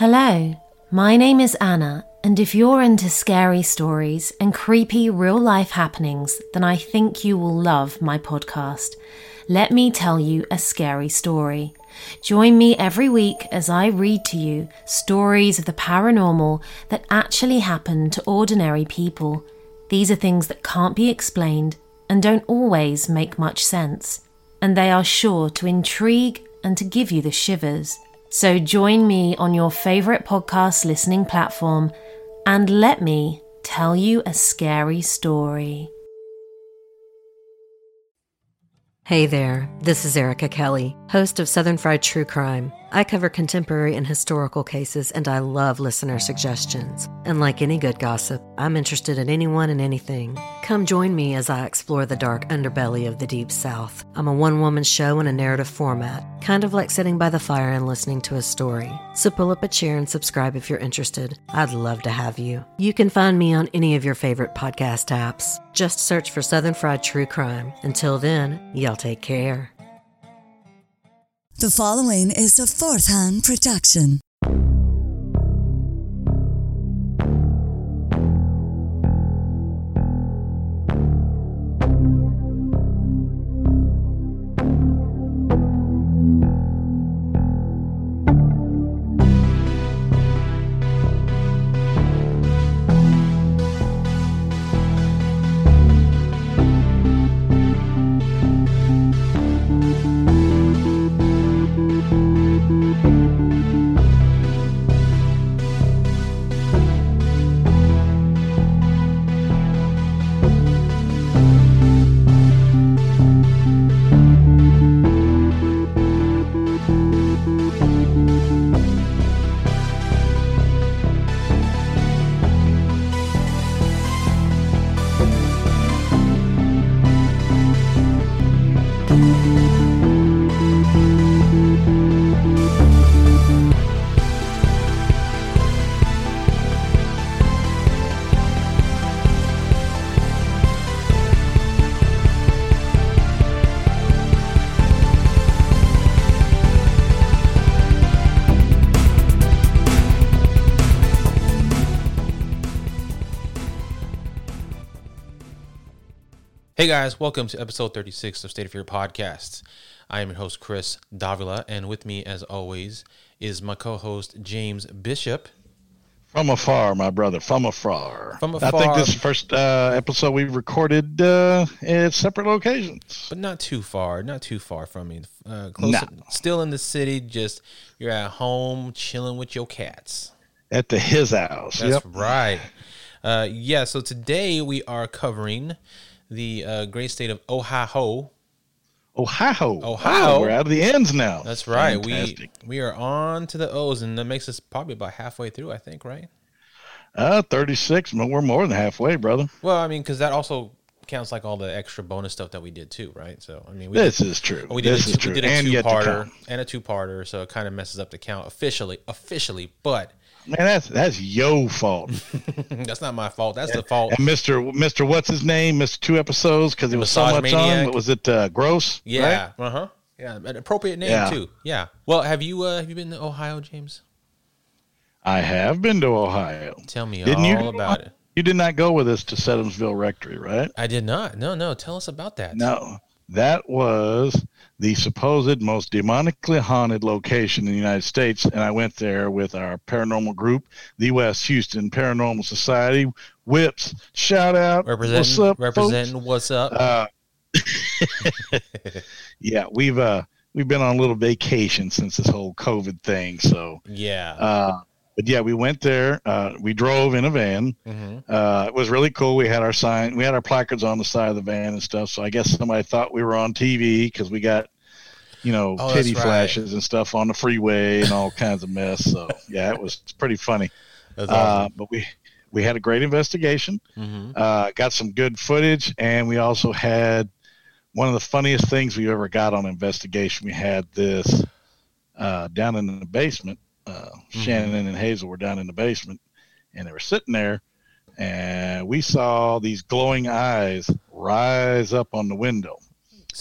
Hello, my name is Anna, and if you're into scary stories and creepy real life happenings, then I think you will love my podcast. Let me tell you a scary story. Join me every week as I read to you stories of the paranormal that actually happen to ordinary people. These are things that can't be explained and don't always make much sense, and they are sure to intrigue and to give you the shivers. So join me on your favorite podcast listening platform and let me tell you a scary story. Hey there, this is Erica Kelly, host of Southern Fried True Crime. I cover contemporary and historical cases, and I love listener suggestions. And like any good gossip, I'm interested in anyone and anything. Come join me as I explore the dark underbelly of the Deep South. I'm a one woman show in a narrative format, kind of like sitting by the fire and listening to a story. So pull up a chair and subscribe if you're interested. I'd love to have you. You can find me on any of your favorite podcast apps. Just search for Southern Fried True Crime. Until then, y'all take care. The following is a fourth hand production. Hey guys, welcome to episode 36 of State of Fear Podcasts. I am your host, Chris Davila, and with me, as always, is my co host, James Bishop. From afar, my brother, from afar. From afar. I think this is the first uh, episode we've recorded uh, at separate locations. But not too far, not too far from me. Uh, close, No. Still in the city, just you're at home chilling with your cats. At the his house. That's yep. right. Uh, yeah, so today we are covering the uh, great state of Ohio. Ohio. Ohio. We're out of the ends now. That's right. Fantastic. We we are on to the O's, and that makes us probably about halfway through, I think, right? Uh, 36. but We're more than halfway, brother. Well, I mean, because that also counts like all the extra bonus stuff that we did too, right? So, I mean, we This did, is true. we did this a, is we true. Did a and two-parter and a two-parter, so it kind of messes up the count officially, officially. But Man, that's that's yo fault. that's not my fault. That's the fault. and Mr. Mr. What's his name? Missed two episodes because it was so much Maniac. on. What was it? Uh, gross. Yeah. Uh huh. Yeah. An appropriate name Yeah. too. Yeah. Well, have you uh, have you been to Ohio, James? I have been to Ohio. Tell me Didn't all you? about it. You did not go with us to Sedamsville Rectory, right? I did not. No, no. Tell us about that. No, that was the supposed most demonically haunted location in the United States, and I went there with our paranormal group, the West Houston Paranormal Society. Whips, shout out, Representing, what's up, folks? what's up. Uh, yeah, we've uh we've been on a little vacation since this whole COVID thing, so yeah. uh, but yeah, we went there. Uh, we drove in a van. hmm Uh, it was really cool. We had our sign, we had our placards on the side of the van and stuff. So I guess somebody thought we were on TV because we got, you know, Oh, titty right. flashes and stuff on the freeway and all kinds of mess. So yeah, it was pretty funny. That's Uh, but we we had a great investigation. hmm Uh, got some good footage, and we also had one of the funniest things we ever got on investigation. We had this uh, down in the basement. Uh, Shannon and Hazel were down in the basement, and they were sitting there, and we saw these glowing eyes rise up on the window.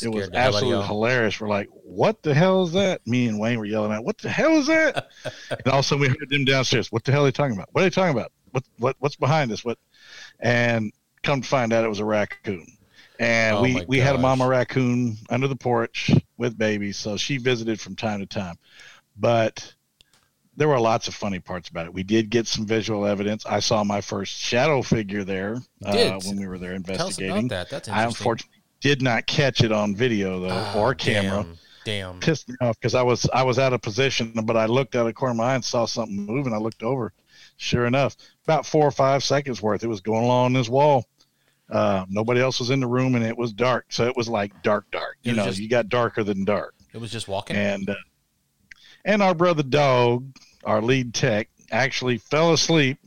It was Scared the hell out of absolutely hilarious. We're like, "What the hell is that?" Me and Wayne were yelling out, "What the hell is that?" and all of a sudden we heard them downstairs. What the hell are they talking about? What are they talking about? What what what's behind this? What? And come to find out, it was a raccoon. And Oh we we had a mama raccoon under the porch with babies, so she visited from time to time. But there were lots of funny parts about it. We did get some visual evidence. I saw my first shadow figure there uh, when we were there investigating. about that. That's I unfortunately did not catch it on video though Ah, or camera. Damn. damn. Pissed me off because I was I was out of position, but I looked out of the corner of my eye and saw something moving. I looked over. Sure enough, about four or five seconds worth, it was going along this wall. Uh, nobody else was in the room, and it was dark, so it was like dark, dark. You know, just- you got darker than dark. It was just walking. And uh, and our brother dog, our lead tech, actually fell asleep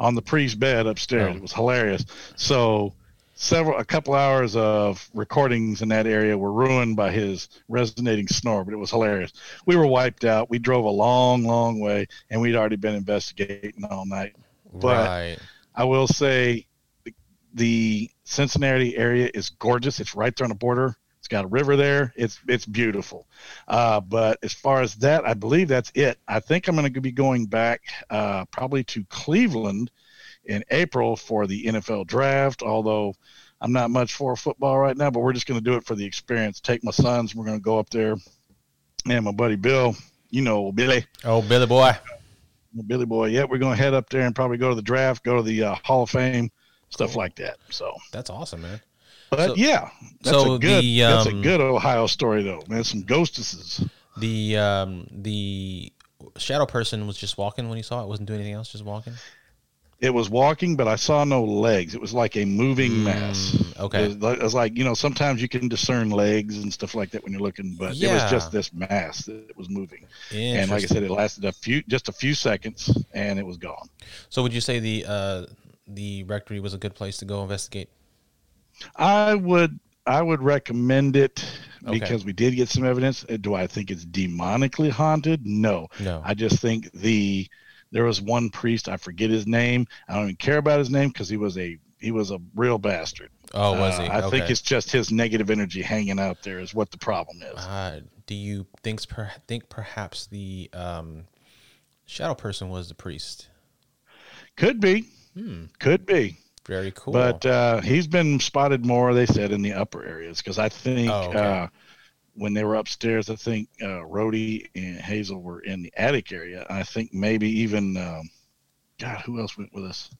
on the priest's bed upstairs. Oh. It was hilarious. So several a couple hours of recordings in that area were ruined by his resonating snore, but it was hilarious. We were wiped out. We drove a long, long way, and we'd already been investigating all night. but- right. I will say the, the Cincinnati area is gorgeous. It's right there on the border. It's got a river there. It's it's beautiful. Uh, but as far as that, I believe that's it. I think I'm going to be going back uh, probably to Cleveland in April for the NFL draft. Although I'm not much for football right now, but we're just going to do it for the experience. Take my sons. We're going to go up there, and my buddy Bill. You know Billy. Oh, Billy boy. Billy Boy. Yeah, we're going to head up there and probably go to the draft, go to the uh, Hall of Fame, stuff like that. So, That's awesome, man. but So- yeah, that's so a good the, that's a um, good Ohio story though, man. Some ghostesses. The um the shadow person was just walking when he saw it. Wasn't doing anything else. Just walking. It was walking, but I saw no legs. It was like a moving mass. Mm, okay. It was, like, it was like you know sometimes you can discern legs and stuff like that when you're looking, but it was just this mass that was moving. And like I said, it lasted a few just a few seconds and it was gone. So would you say the uh the rectory was a good place to go investigate? I would I would recommend it Okay. because we did get some evidence. Uh, Do I think it's demonically haunted? No. No. I just think the there was one priest, I forget his name. I don't even care about his name because he was a he was a real bastard. Oh, was Uh, he? I think it's just his negative energy hanging out there is what the problem is. Uh, do you think per- think perhaps the um, shadow person was the priest? Could be. Hmm. Could be. Very cool. But uh, he's been spotted more, they said, in the upper areas because I think Oh, okay. Uh, when they were upstairs, I think uh, Rhodey and Hazel were in the attic area. I think maybe even, um, God, who else went with us?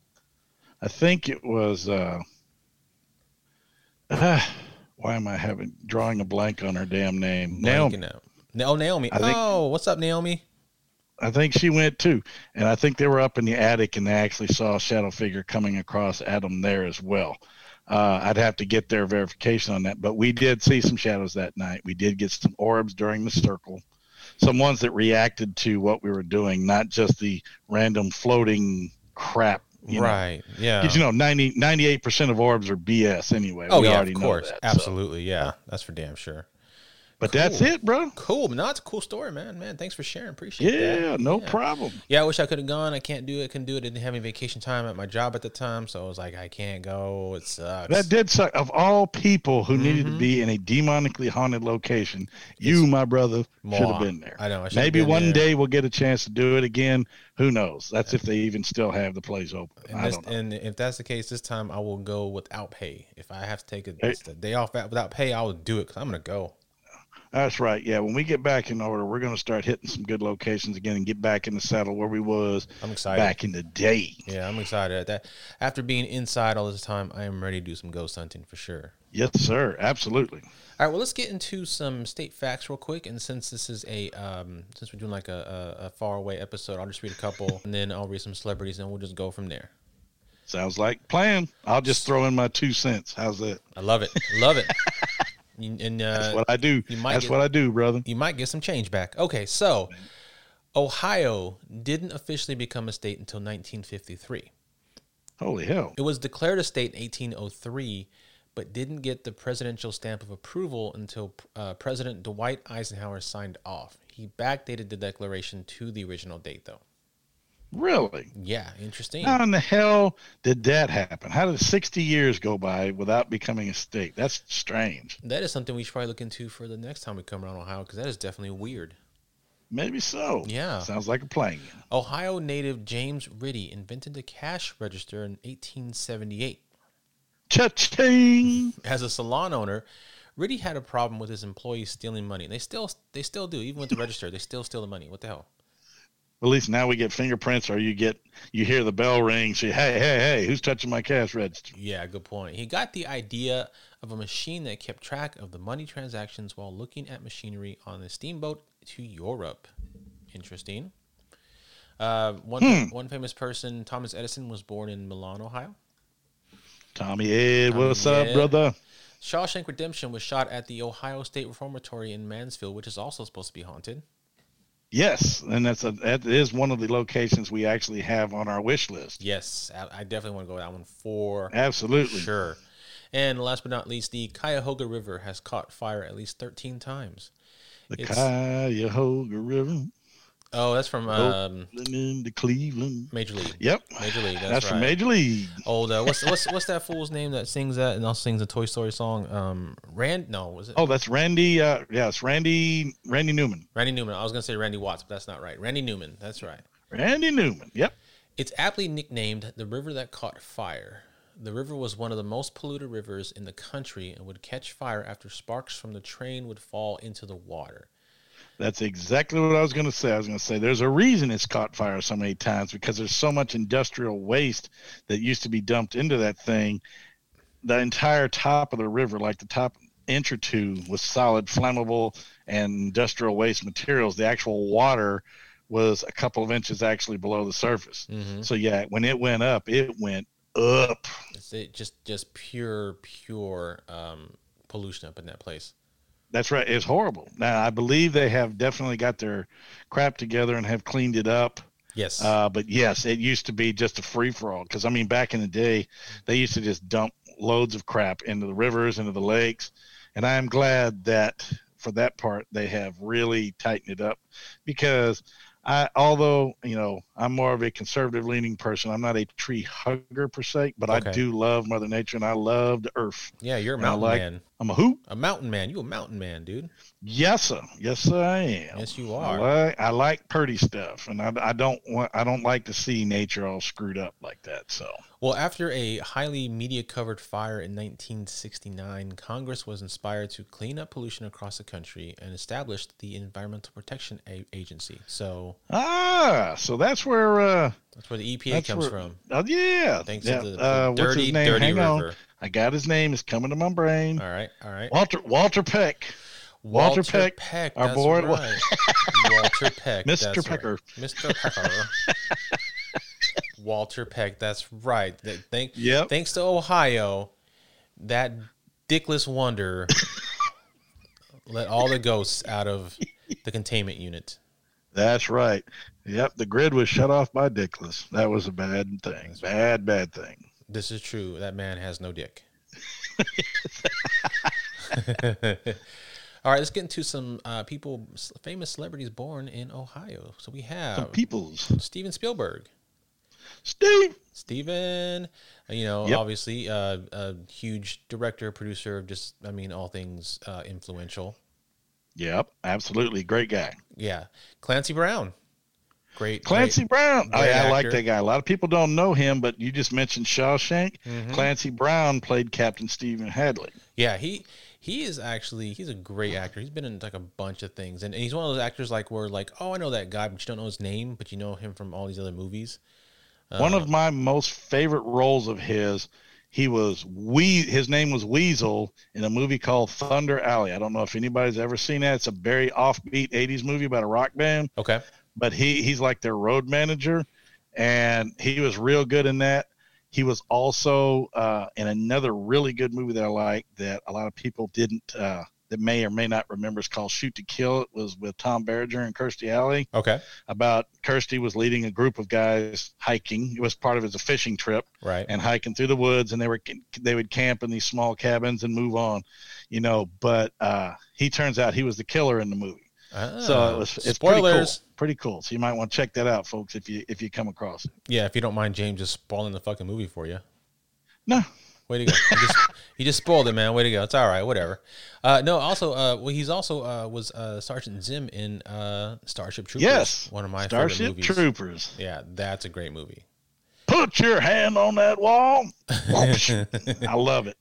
I think it was. Uh, why am I having drawing a blank on her damn name? Naomi. Out. Oh, Naomi. Think- oh, what's up, Naomi? I think she went too, and I think they were up in the attic and they actually saw a shadow figure coming across Adam there as well. Uh, I'd have to get their verification on that, but we did see some shadows that night. We did get some orbs during the circle, some ones that reacted to what we were doing, not just the random floating crap. You Know. right. Yeah. 'Cause, you know, 90, 98% of orbs are BS anyway. oh we yeah, already of course. that, so. Absolutely. Yeah. That's for damn sure. But that's it, bro. Cool. No, it's a cool story, man. Man, thanks for sharing. Appreciate that. Yeah, no problem. Yeah, I wish I could have gone. I can't do it. Couldn't do it. Didn't have any vacation time at my job at the time, so I was like, I can't go. It sucks. That did suck. Of all people who needed Mm-hmm. to be in a demonically haunted location, you, my brother, should have been there. I know, I Maybe been one there. day we'll get a chance to do it again. Who knows? That's if they even still have the place open. And, I this, don't know. and if that's the case, this time I will go without pay. If I have to take a, Hey. a day off without pay, I will do it because I'm gonna go. That's right. Yeah, when we get back in order, we're going to start hitting some good locations again and get back in the saddle where we was I'm excited. back in the day. Yeah, I'm excited at that. After being inside all this time, I am ready to do some ghost hunting for sure. Yes, sir. Absolutely. All right, well, let's get into some state facts real quick. And since this is a, um, since we're doing like a, a, a far away episode, I'll just read a couple and then I'll read some celebrities and we'll just go from there. Sounds like plan. I'll just throw in my two cents. How's that? I love it. Love it. And uh, That's what I do. you might That's get- what I do, brother. you might get some change back. Okay, so Ohio didn't officially become a state until 1953. Holy hell. It was declared a state in 1803, but didn't get the presidential stamp of approval until uh, President Dwight Eisenhower signed off. He backdated the declaration to the original date, though. Really? Yeah, interesting. How in the hell did that happen? How did 60 years go by without becoming a state? That's strange. That is something we should probably look into for the next time we come around Ohio because that is definitely weird. Maybe so. Yeah. Sounds like a plane. Ohio native James Ritty invented the cash register in 1878. Cha-ching! As a salon owner, Ritty had a problem with his employees stealing money. They still they still do, even with the register, they still steal the money. What the hell? At least now we get fingerprints, or you get you hear the bell ring. Say, hey, hey, hey, who's touching my cash register? Yeah, good point. He got the idea of a machine that kept track of the money transactions while looking at machinery on the steamboat to Europe. Interesting. Uh, one one famous person, Thomas Edison, was born in Milan, Ohio. Tommy Ed, Tommy what's Ed. up, brother? Shawshank Redemption was shot at the Ohio State Reformatory in Mansfield, which is also supposed to be haunted. Yes, and that's a that is one of the locations we actually have on our wish list. Yes, I, I definitely want to go that one for Absolutely. sure. And last but not least, the Cuyahoga River has caught fire at least 13 times. The It's- Cuyahoga River, Oh, that's from um, Oakland into Cleveland. Major League. Yep, Major League. That's, that's, right. from Major League. Old. Uh, what's what's what's that fool's name that sings that and also sings a Toy Story song? Um, Rand. No, was it? Oh, that's Randy. Uh, yes, Randy. Randy Newman. Randy Newman. I was gonna say Randy Watts, but that's not right. Randy Newman. That's right. Randy Newman. Yep. It's aptly nicknamed the river that caught fire. The river was one of the most polluted rivers in the country and would catch fire after sparks from the train would fall into the water. That's exactly what I was going to say. I was going to say there's a reason it's caught fire so many times because there's so much industrial waste that used to be dumped into that thing. The entire top of the river, like the top inch or two, was solid, flammable, and industrial waste materials. The actual water was a couple of inches actually below the surface. Mm-hmm. So yeah, when it went up, it went up. It's it just just pure pure um, pollution up in that place. That's right. It's horrible. Now I believe they have definitely got their crap together and have cleaned it up. Yes. Uh, but yes, it used to be just a free for all. Because I mean, back in the day, they used to just dump loads of crap into the rivers, into the lakes, and I am glad that for that part they have really tightened it up. Because I, although you know, I'm more of a conservative leaning person, I'm not a tree hugger per se, but Okay. I do love Mother Nature and I love the earth. yeah, you're a mountain like- man. I'm a who? A mountain man. You a mountain man, dude. Yes, sir. Yes, sir, I am. Yes, you I are. like, I like pretty stuff, and I, I don't want I don't like to see nature all screwed up like that. So Well, after a highly media covered fire in 1969, Congress was inspired to clean up pollution across the country and established the Environmental Protection A- Agency. So ah, so that's where uh, that's where the EPA comes where- from. Oh yeah, Thanks yeah. to the, the uh, dirty, his name? dirty Hang river. on, I got his name. It's coming to my brain. All right, all right. Walter Walter Peck. Walter Peck, our that's board- right. Walter Peck, Mr. that's right. Pecker. Mr. Pecker. Walter Peck, that's right. That- Thank, Yep. Thanks to Ohio, that dickless wonder let all the ghosts out of the containment unit. That's right. Yep, the grid was shut off by Dickless. That was a bad thing. Bad, bad thing. This is true. That man has no dick. All right, let's get into some uh, people, famous celebrities born in Ohio. So we Some have peoples. Steven Spielberg. Steve. Steven, uh, you know, Yep. obviously uh, a huge director, producer of just, I mean, all things uh, influential. Yep, absolutely. Great guy. Yeah. Clancy Brown. Great. Clancy great- Brown. Oh, great yeah, I like that guy. A lot of people don't know him, but you just mentioned Shawshank. Mhm. Clancy Brown played Captain Stephen Hadley. Yeah, he he is actually he's a great actor. He's been in like a bunch of things, and, and he's one of those actors like where like oh I know that guy, but you don't know his name, but you know him from all these other movies. One Uh, of my most favorite roles of his, he was we. His name was Weasel in a movie called Thunder Alley. I don't know if anybody's ever seen that. It's a very offbeat '80s movie about a rock band, okay. but he he's like their road manager, and he was real good in that. He was also uh, in another really good movie that I like that a lot of people didn't uh, that may or may not remember. It's called Shoot to Kill. It was with Tom Berenger and Kirstie Alley Okay. about Kirstie was leading a group of guys hiking. It was part of his a fishing trip Right. and hiking through the woods, and they were they would camp in these small cabins and move on, you know. But uh, he turns out he was the killer in the movie. so it was it's spoilers. Pretty cool. pretty cool. So you might want to check that out, folks, if you if you come across it. Yeah, if you don't mind James just spoiling the fucking movie for you. No, Way to go. You just, you just spoiled it, man. Way to go. It's all right. Whatever. Uh, no, also, uh, well, he's also uh, was uh, Sergeant Zim in uh, Starship Troopers. yes, One of my Starship favorite movies. Troopers. Yeah, that's a great movie. Put your hand on that wall. I love it.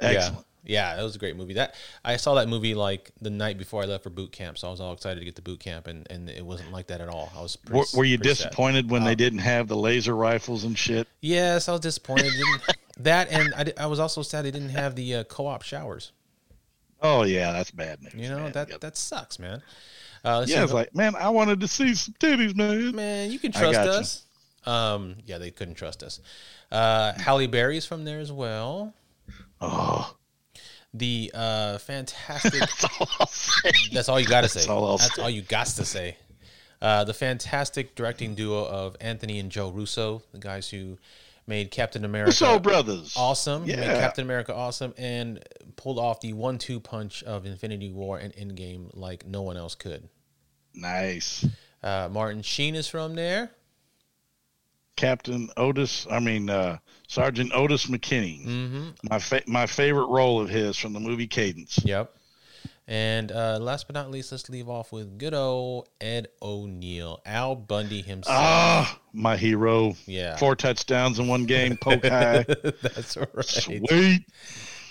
Excellent. Yeah. Yeah, it was a great movie. That I saw that movie like the night before I left for boot camp, so I was all excited to get to boot camp, and, and it wasn't like that at all. I was pretty, Were, were you pretty sad. disappointed when Uh, they didn't have the laser rifles and shit? Yes, I was disappointed. That and I, I was also sad they didn't have the uh, co-op showers. Oh yeah, that's bad news. You know man. that that sucks, man. Uh, yeah, it's like, man, I wanted to see some titties, man. man, you can trust you. us. Um, yeah, they couldn't trust us. Uh, Halle Berry's from there as well. Oh, The uh, fantastic. that's all I'll say. That's all you got to say. That's all That's all you got to say. Uh, the fantastic directing duo of Anthony and Joe Russo, the guys who made Captain America Russo brothers. awesome, made Captain America awesome, and pulled off the one-two punch of Infinity War and Endgame like no one else could. Nice. Uh, Martin Sheen is from there. Captain Otis, I mean uh, Sergeant Otis McKinney. Mm-hmm. My fa- my favorite role of his from the movie Cadence. Yep. And uh, last but not least, let's leave off with good old Ed O'Neill, Al Bundy himself. Ah, my hero. Yeah. Four touchdowns in one game, Polk high. That's right. Sweet.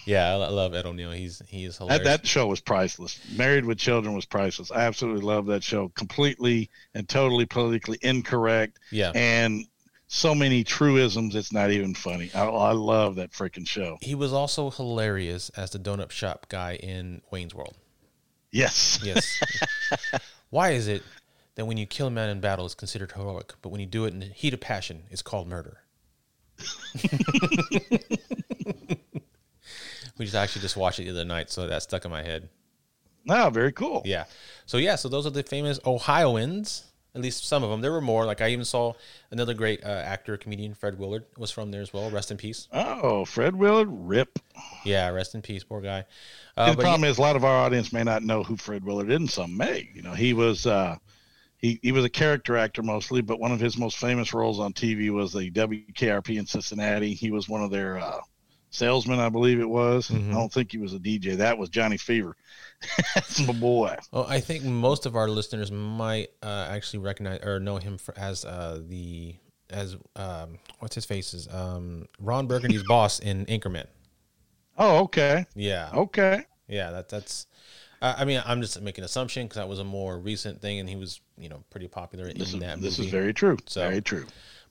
Yeah, I love Ed O'Neill. He's he's That, hilarious. that show was priceless. Married with Children was priceless. I absolutely love that show. Completely and totally politically incorrect. yeah. And so many truisms, it's not even funny. I, I love that freaking show. he was also hilarious as the donut shop guy in Wayne's World. Yes. Yes. Why is it that when you kill a man in battle, it's considered heroic, but when you do it in the heat of passion, it's called murder? we just actually just watched it the other night, so that stuck in my head. No, very cool. Yeah. So yeah, so those are the famous Ohioans. At least some of them. There were more. Like I even saw another great uh, actor, comedian, Fred Willard, was from there as well. Rest in peace. Oh, Fred Willard, rip. Yeah, rest in peace, poor guy. the Uh, but problem yeah, is a lot of our audience may not know who Fred Willard is, and some may. You know, he was uh, he he was a character actor mostly, but one of his most famous roles on TV was the WKRP in Cincinnati. He was one of their salesmen, I believe it was. Mhm. I don't think he was a DJ. That was Johnny Fever. That's my boy. well, I think most of our listeners might uh, actually recognize or know him for, as uh, the as um, what's his face's um, Ron Burgundy's boss in Anchorman. Oh, okay, Yeah, okay. yeah. That that's. Uh, I mean, I'm just making an assumption because that was a more recent thing, and he was, you know, pretty popular in This is that this movie. is very true. So- very true.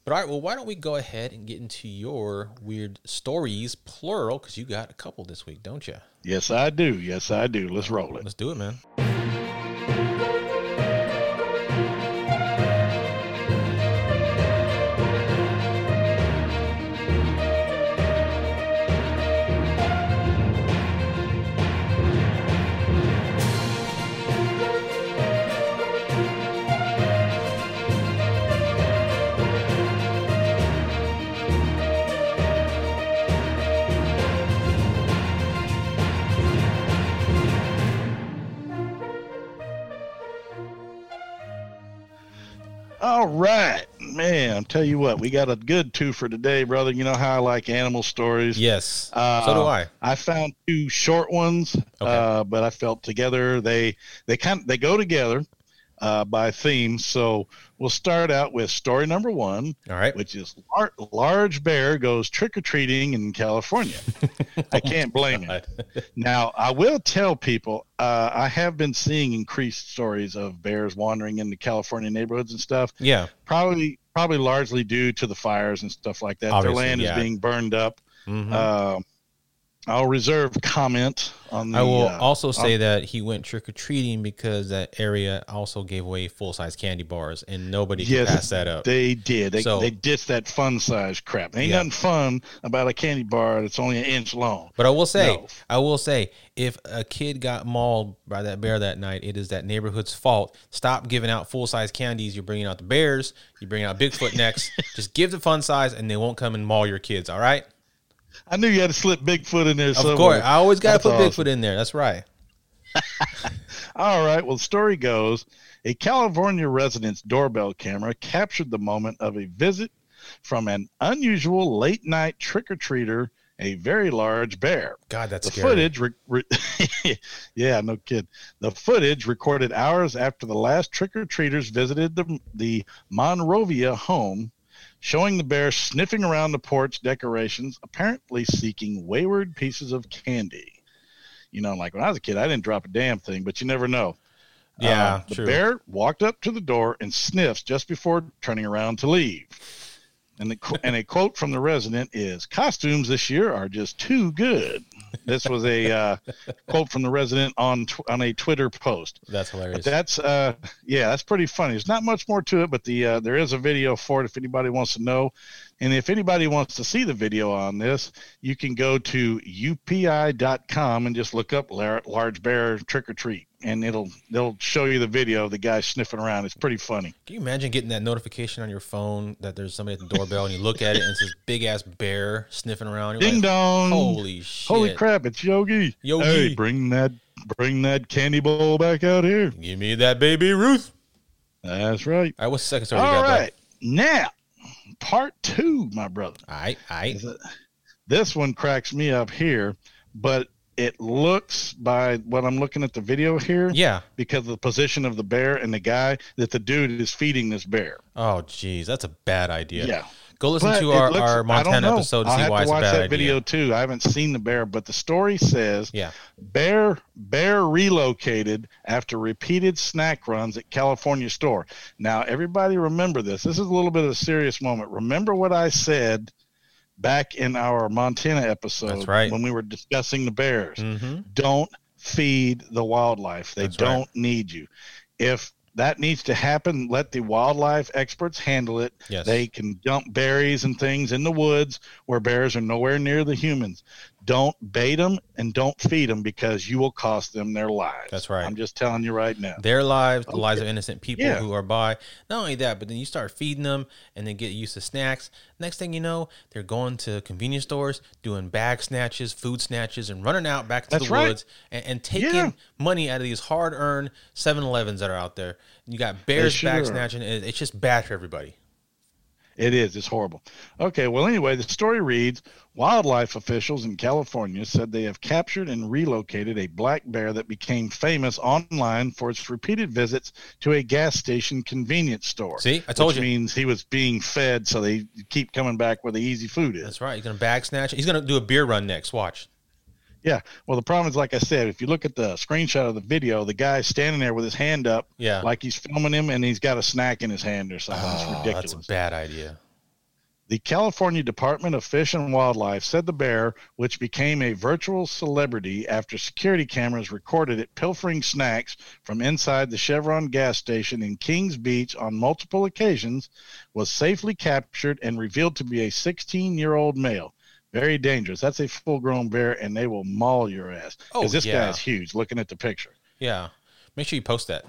But all right, well, why don't we go ahead and get into your weird stories, plural, because you got a couple this week, don't you? Yes, I do. Yes, I do. Let's roll it. Let's do it, man. Tell you what, we got a good two for today, brother. You know how I like animal stories. Yes. Uh, so do I. I found two short ones, uh, but I felt together they they kind of, they go together uh, by theme. So we'll start out with story number one, All right. which is lar- large bear goes trick or treating in California. I can't blame him. God. Now, I will tell people uh, I have been seeing increased stories of bears wandering into California neighborhoods and stuff. Yeah. Probably, probably largely due to the fires and stuff like that. Obviously, Their land yeah. is being burned up. Mhm. Uh, I'll reserve comment on the. I will uh, also say that he went trick or treating because that area also gave away full size candy bars, and nobody could pass that up. They did. They, So- they ditched that fun size crap. Ain't Yeah. nothing fun about a candy bar that's only an inch long. But I will say, No. I will say, if a kid got mauled by that bear that night, it is that neighborhood's fault. Stop giving out full size candies. You're bringing out the bears. You bring out Bigfoot next. Just give the fun size, and they won't come and maul your kids. All right. I knew you had to slip Bigfoot in there. Of somewhere. course, I always got to put awesome. Bigfoot in there. That's right. All right. Well, the story goes a California resident's doorbell camera captured the moment of a visit from an unusual late night trick or treater, a very large bear. God, that's The scary. footage, re- re- yeah, no kid. The footage recorded hours after the last trick or treaters visited the, the Monrovia home, showing the bear sniffing around the porch decorations, apparently seeking wayward pieces of candy. You know, like when I was a kid, I didn't drop a damn thing, but you never know. Yeah, Uh, the true. bear walked up to the door and sniffs just before turning around to leave. And, the, and a quote from the resident is Costumes this year are just too good. This was a uh, quote from the resident on tw- on a Twitter post. That's But hilarious. that's uh, yeah, that's pretty funny. There's not much more to it, but the uh, there is a video for it if anybody wants to know. And if anybody wants to see the video on this, you can go to upi.com and just look up large bear trick or treat, and it'll they'll show you the video of the guy sniffing around. It's pretty funny. Can you imagine getting that notification on your phone that there's somebody at the doorbell and you look at it and it's this big ass bear sniffing around? You're Ding like, dong! Holy shit. Holy crap! It's Yogi. Yogi. Hey, bring that bring that candy bowl back out here. Give me that baby Ruth. That's right. What's the second story you All right, now part two, my brother. All right, all right. this one cracks me up here, but it looks by what I'm looking at the video here, Yeah. because of the position of the bear and the guy that the dude is feeding this bear. Oh, geez, that's a bad idea. Yeah. Go listen But to our, looks- our Montana episode to see have why to it's a watch bad that idea. video too. I haven't seen the bear, but the story says Yeah. bear bear relocated after repeated snack runs at California store. Now everybody remember this. This is a little bit of a serious moment. Remember what I said back in our Montana episode That's right. when we were discussing the bears. Mm-hmm. Don't feed the wildlife. They That's don't need you. If that needs to happen, let the wildlife experts handle it. Yes. They can dump berries and things in the woods where bears are nowhere near the humans. Don't bait them and don't feed them because you will cost them their lives. That's right. I'm just telling you right now. Their lives, the lives of innocent people Yeah. who are by. Not only that, but then you start feeding them and they get used to snacks. Next thing you know, they're going to convenience stores, doing bag snatches, food snatches, and running out back to That's the right. woods and, and taking Yeah. money out of these hard earned 7 Elevens that are out there. You got bears sure bag snatching. It's just bad for everybody. It is. It's horrible. Okay. Well, anyway, the story reads Wildlife officials in California said they have captured and relocated a black bear that became famous online for its repeated visits to a gas station convenience store. See? I told which you. means he was being fed, so they keep coming back where the easy food is. That's right. He's going to bag snatch. He's going to do a beer run next. Watch. Yeah. Well, the problem is, like I said, if you look at the screenshot of the video, the guy's standing there with his hand up, Yeah. like he's filming him, and he's got a snack in his hand or something. it's Oh, ridiculous. that's a bad idea. The California Department of Fish and Wildlife said the bear, which became a virtual celebrity after security cameras recorded it pilfering snacks from inside the Chevron gas station in Kings Beach on multiple occasions, was safely captured and revealed to be a 16 year old male. Very dangerous. That's a full grown bear, and they will maul your ass. Oh, Because this yeah. guy's huge, looking at the picture. Yeah. Make sure you post that.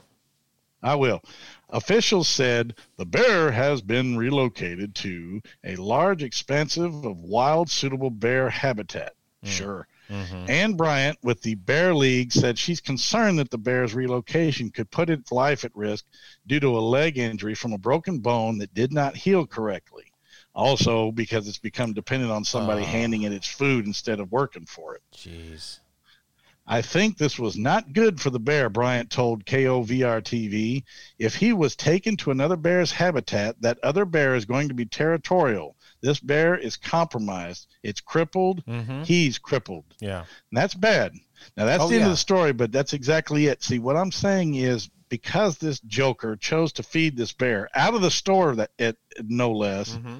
I will. Officials said the bear has been relocated to a large expansive of wild suitable bear habitat. Hmm. Sure. Mm-hmm. Ann Bryant with the Bear League said she's concerned that the bear's relocation could put its life at risk due to a leg injury from a broken bone that did not heal correctly. Also, because it's become dependent on somebody Oh. handing it its food instead of working for it. Jeez. I think this was not good for the bear, Bryant told KOVR TV. If he was taken to another bear's habitat, that other bear is going to be territorial. This bear is compromised. It's crippled. Mm-hmm. He's crippled. Yeah. And that's bad. Now, that's Oh, the end yeah. of the story, but that's exactly it. See, what I'm saying is because this joker chose to feed this bear out of the store, that it no less, Mm-hmm.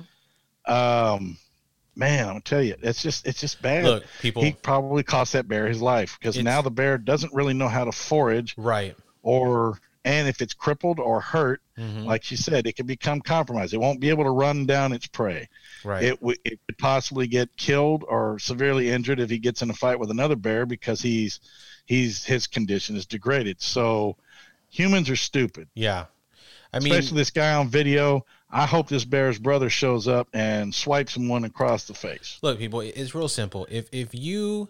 Um, man, I'm gonna tell you, it's just it's just bad Look, people. he probably cost that bear his life because now the bear doesn't really know how to forage right. or and if it's crippled or hurt Mhm. like she said it can become compromised it won't be able to run down its prey Right. it, w- it could possibly get killed or severely injured if he gets in a fight with another bear because he's he's his condition is degraded so humans are stupid yeah. I mean, especially this guy on video i hope this bear's brother shows up and swipes him one across the face look, people, it's real simple. If if you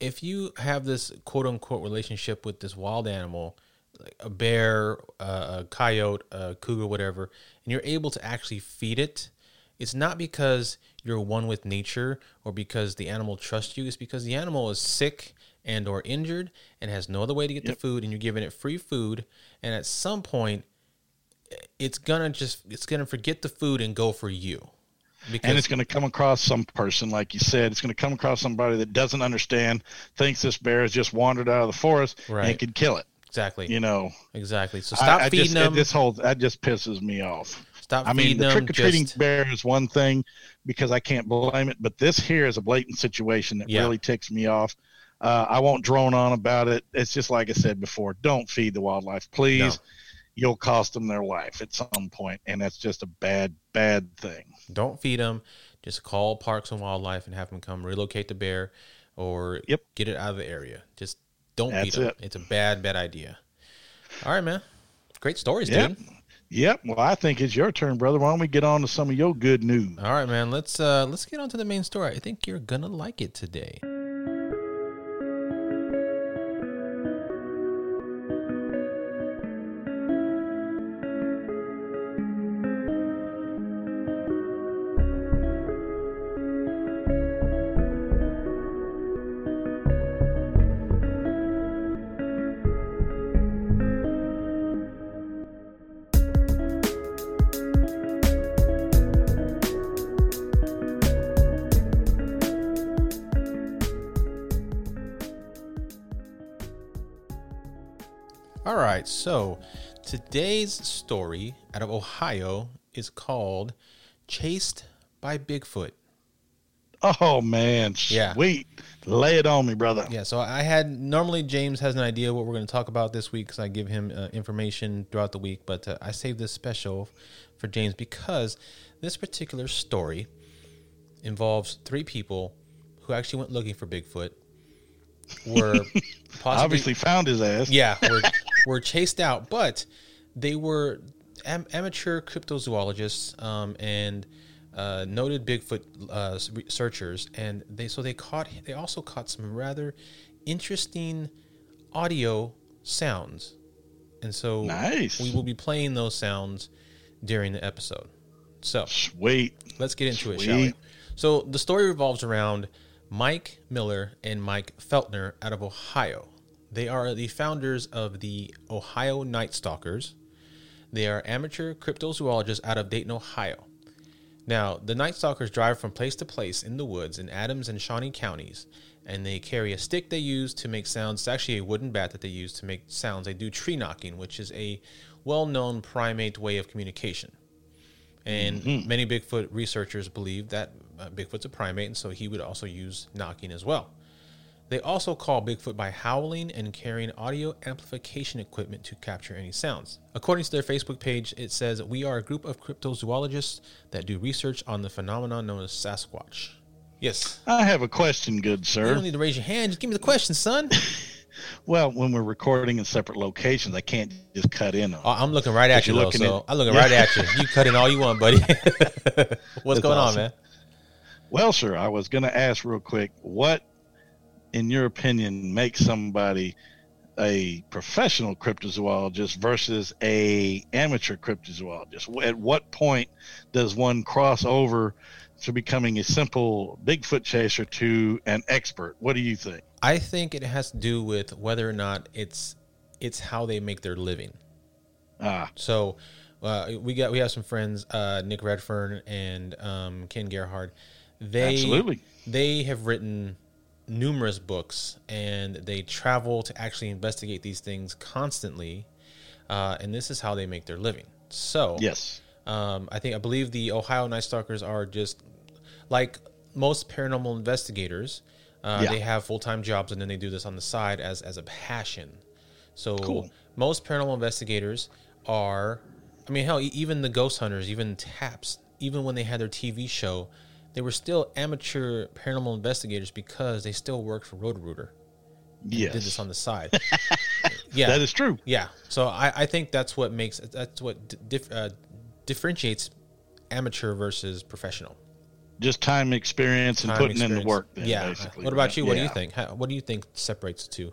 if you have this quote unquote relationship with this wild animal, like a bear, uh, a coyote, a cougar, whatever, and you're able to actually feed it, it's not because you're one with nature or because the animal trusts you. It's because the animal is sick and or injured and has no other way to get the food, and you're giving it free food, and at some point, it's gonna just it's gonna forget the food and go for you. Because and it's going to come across some person, like you said, it's going to come across somebody that doesn't understand, thinks this bear has just wandered out of the forest Right. and could kill it. exactly, You know, exactly. So stop I, feeding just, them. This whole that just pisses me off. stop I mean, feeding the trick or treating just- bear is one thing because I can't blame it, but this here is a blatant situation that Yeah. really ticks me off. Uh, I won't drone on about it. It's just like I said before: don't feed the wildlife, please. No. You'll cost them their life at some point, and that's just a bad, bad thing. Don't feed them. Just call Parks and Wildlife and have them come relocate the bear, or Yep. get it out of the area. Just don't That's feed them. it. It's a bad, bad idea. All right, man. Great stories, Yep. dude. Yep. Well, I think it's your turn, brother. Why don't we get on to some of your good news? All right, man. Let's uh let's get on to the main story. I think you're gonna like it today. Right, so today's story out of Ohio is called Chased by Bigfoot. Oh man, Yeah. sweet. Lay it on me, brother. Yeah, so I had normally James has an idea what we're going to talk about this week because I give him uh, information throughout the week, but uh, I saved this special for James because this particular story involves three people who actually went looking for Bigfoot. Were possibly Obviously found his ass. yeah, were, were chased out, but they were am- amateur cryptozoologists um, and uh, noted Bigfoot uh, researchers, and they so they caught they also caught some rather interesting audio sounds, and so Nice. we will be playing those sounds during the episode. So Sweet. let's get into it, shall we? So the story revolves around Mike Miller and Mike Feltner out of Ohio. They are the founders of the Ohio Night Stalkers. They are amateur cryptozoologists out of Dayton, Ohio. Now, the Night Stalkers drive from place to place in the woods in Adams and Shawnee counties, and they carry a stick they use to make sounds. It's actually a wooden bat that they use to make sounds. They do tree knocking, which is a well known primate way of communication. And many Bigfoot researchers believe that uh, Bigfoot's a primate, and so he would also use knocking as well. They also call Bigfoot by howling and carrying audio amplification equipment to capture any sounds. According to their Facebook page, it says, We are a group of cryptozoologists that do research on the phenomenon known as Sasquatch. Yes. I have a question, good sir. You don't need to raise your hand. Just give me the question, son. Well, when we're recording in separate locations, I can't just cut in on. Oh, I'm looking right at you, though. looking So at- I'm looking right at you. You cut in all you want, buddy. What's going on, man? Well, sir, I was going to ask real quick, what, in your opinion, makes somebody a professional cryptozoologist versus a amateur cryptozoologist? At what point does one cross over to becoming a simple Bigfoot chaser to an expert? What do you think? I think it has to do with whether or not it's it's how they make their living. Ah, So uh, we got we have some friends, uh, Nick Redfern and um, Ken Gerhard. They Absolutely. they have written numerous books and they travel to actually investigate these things constantly, uh, and this is how they make their living. So yes. um, I think I believe the Ohio Night Stalkers are just like most paranormal investigators. Uh, Yeah. They have full time jobs and then they do this on the side as as a passion. So Cool. most paranormal investigators are, I mean, hell, even the ghost hunters, even Taps, even when they had their TV show, they were still amateur paranormal investigators because they still worked for Roto-Rooter. Yes. Did this on the side. yeah, That is true. yeah. So I, I think that's what makes that's what d- dif, uh, differentiates amateur versus professional. just time experience and Time putting in the work. Then, yeah. Basically. What about right? you? What do you think? How, what do you think separates the two?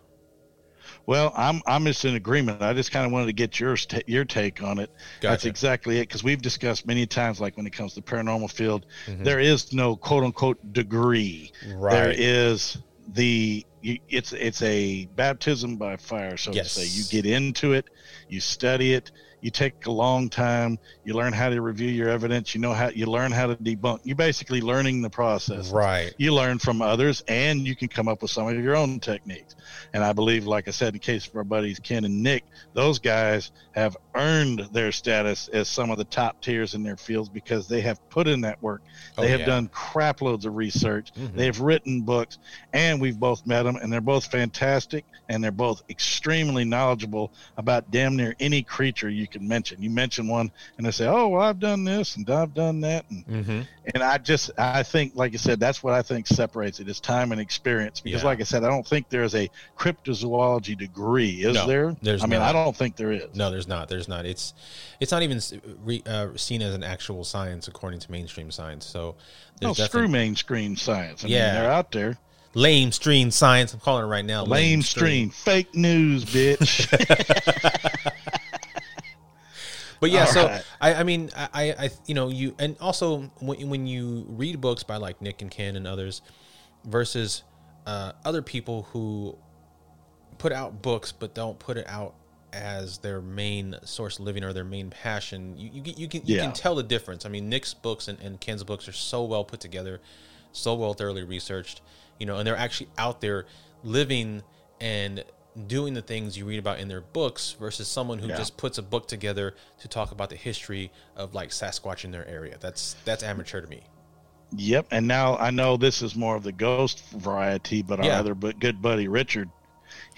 Well, I'm I'm just in agreement. I just kind of wanted to get yours ta- your take on it. That's exactly it because we've discussed many times, like when it comes to paranormal field, Mhm. there is no quote unquote degree. There Right. is the it's it's a baptism by fire, so Yes. to say. You get into it, you study it, you take a long time, you learn how to review your evidence, you know how you learn how to debunk. You're basically learning the process Right. you learn from others and you can come up with some of your own techniques and i believe like i said in case of our buddies ken and nick those guys have earned their status as some of the top tiers in their fields because they have put in that work Oh, they have yeah. done crap loads of research Mhm. they've written books and we've both met them and they're both fantastic and they're both extremely knowledgeable about damn near any creature you can mention you mention one and they say oh well i've done this and i've done that and Mm-hmm. and I just I think like I said that's what I think separates it is time and experience because Yeah. like I said I don't think there's a cryptozoology degree is No, there there's I mean not. I don't think there is No, there's not. There's not. It's it's not even re, uh, seen as an actual science according to mainstream science. So no there's screw mainstream science I Yeah. mean they're out there lame stream science. I'm calling it right now. lame stream fake news bitch But yeah, All so right. I, I mean, I, I, I, you know, you, and also when, when you read books by like Nick and Ken and others, versus uh, other people who put out books but don't put it out as their main source of living or their main passion, you, you, you can you Yeah. can tell the difference. I mean, Nick's books and, and Ken's books are so well put together, so well thoroughly researched, you know, and they're actually out there living and doing the things you read about in their books versus someone who Yeah. just puts a book together to talk about the history of like Sasquatch in their area. That's that's amateur to me. yep and now I know this is more of the ghost variety but our Yeah. other but good buddy Richard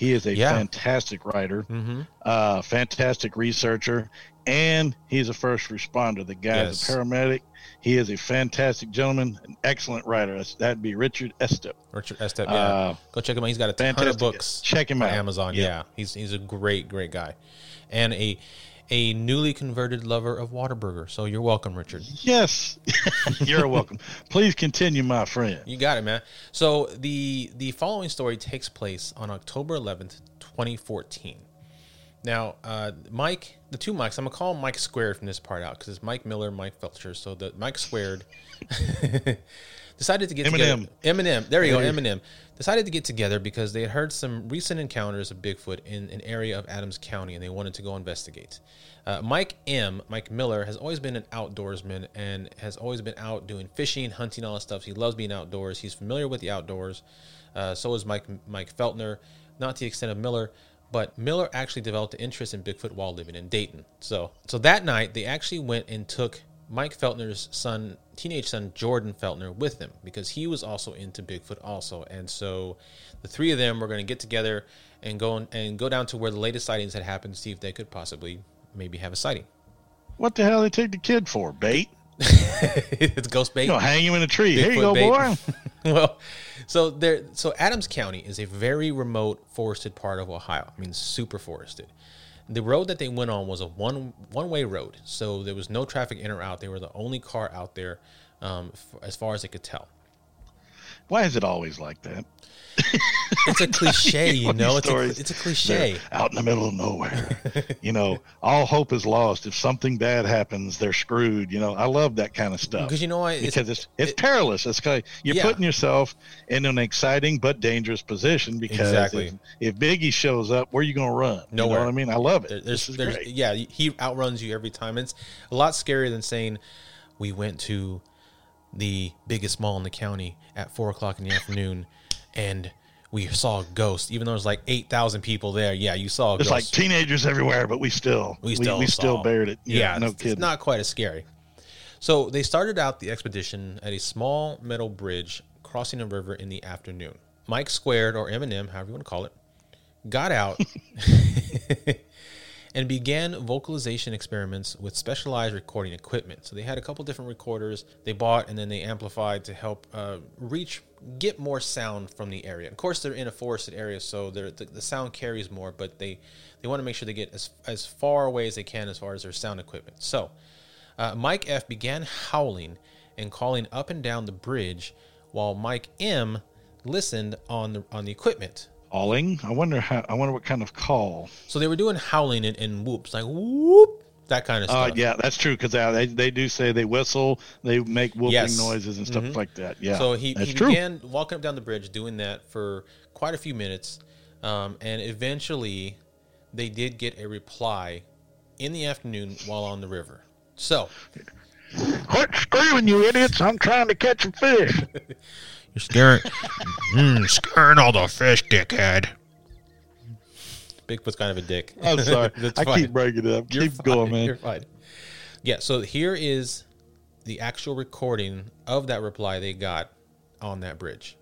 he is a Yeah. fantastic writer Mm-hmm. uh, fantastic researcher, and he's a first responder. The guy's Yes. a paramedic. He is a fantastic gentleman, an excellent writer. That's- That'd be Richard Estep. Richard Estep, yeah. Uh, Go check him out. He's got a ton of books. Check him on out. Amazon. Yeah. Yeah, he's he's a great great guy, and a a newly converted lover of Whataburger. So you're welcome, Richard. Yes, you're welcome. Please continue, my friend. You got it, man. So the the following story takes place on October 11th, 2014. Now, uh, Mike, the two Mikes, I'm gonna call Mike squared from this part out because it's Mike Miller, Mike Feltner. So the Mike squared decided to get Eminem. together. Eminem, there you go, Eminem decided to get together because they had heard some recent encounters of Bigfoot in an area of Adams County, and they wanted to go investigate. Uh, Mike M, Mike Miller, has always been an outdoorsman and has always been out doing fishing, hunting, all that stuff. He loves being outdoors. He's familiar with the outdoors. Uh, so is Mike Mike Feltner, not to the extent of Miller, but Miller actually developed an interest in Bigfoot while living in Dayton. So, so that night they actually went and took Mike Feltner's son, teenage son Jordan Feltner, with them because he was also into Bigfoot also, and so the three of them were going to get together and go and, and go down to where the latest sightings had happened, to see if they could possibly maybe have a sighting. What the hell they take the kid for? Bait? it's ghost bait. You know, hang him in a tree. Here you go, bait. boy. well, so there, so Adams County is a very remote forested part of Ohio. I mean, super forested. The road that they went on was a one one way road, so there was no traffic in or out. They were the only car out there, um, f- as far as they could tell. Why is it always like that? It's a cliche, you know. It's a, it's a cliche. Out in the middle of nowhere. you know, all hope is lost. If something bad happens, they're screwed. You know, I love that kind of stuff. Because you know? It's, because it's it's it- perilous. It's kind of, you're Yeah. putting yourself in an exciting but dangerous position because Exactly. if, if Biggie shows up, where are you going to run? You Nowhere. know what I mean? I love it. There- there's, is there's, great. yeah, he outruns you every time. It's a lot scarier than saying we went to the biggest mall in the county at four o'clock in the afternoon and we saw a ghost, even though there's like eight thousand people there. Yeah, you saw a There's ghost. like teenagers everywhere, but we still we still we, still saw. bared it. Yeah, no it's, it's kidding. not quite as scary. So they started out the expedition at a small metal bridge crossing a river in the afternoon. Mike Squared or Eminem, however you want to call it, got out and began vocalization experiments with specialized recording equipment. So they had a couple different recorders they bought and then they amplified to help uh, reach, get more sound from the area. Of course, they're in a forested area, so the, the sound carries more, but they, they want to make sure they get as, as far away as they can as far as their sound equipment. So uh, Mike F began howling and calling up and down the bridge, while Mike M listened on the on the equipment. Alling. I wonder how. I wonder what kind of call. So they were doing howling and, and whoops, like whoop, that kind of Oh, stuff. yeah, that's true because they, uh, they they do say they whistle, they make whooping Yes. noises and stuff mm-hmm. like that. Yeah, So he, that's he true. began walking up down the bridge doing that for quite a few minutes. Um, and eventually they did get a reply in the afternoon while on the river. So Quit screaming, you idiots! I'm trying to catch a fish. You're scaring, mm, scaring all the fish, dickhead. Bigfoot's kind of a dick. I'm sorry. That's I fine. keep breaking it up. You're keep fine. going, man. You're fine. Yeah, so here is the actual recording of that reply they got on that bridge.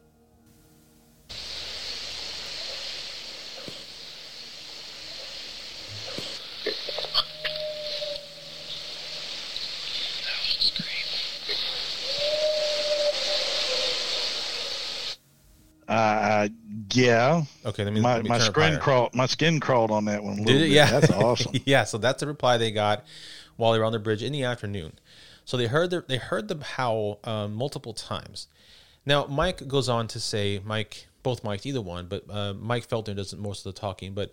Uh, yeah. Okay, let me, My let me my skin crawled. My skin crawled on that one. Did it? bit. Yeah, that's awesome. yeah, so that's the reply they got while they were on the bridge in the afternoon. So they heard the they heard the howl um, multiple times. Now Mike goes on to say, Mike, both Mike, either one, but uh, Mike Feltner does most of the talking. But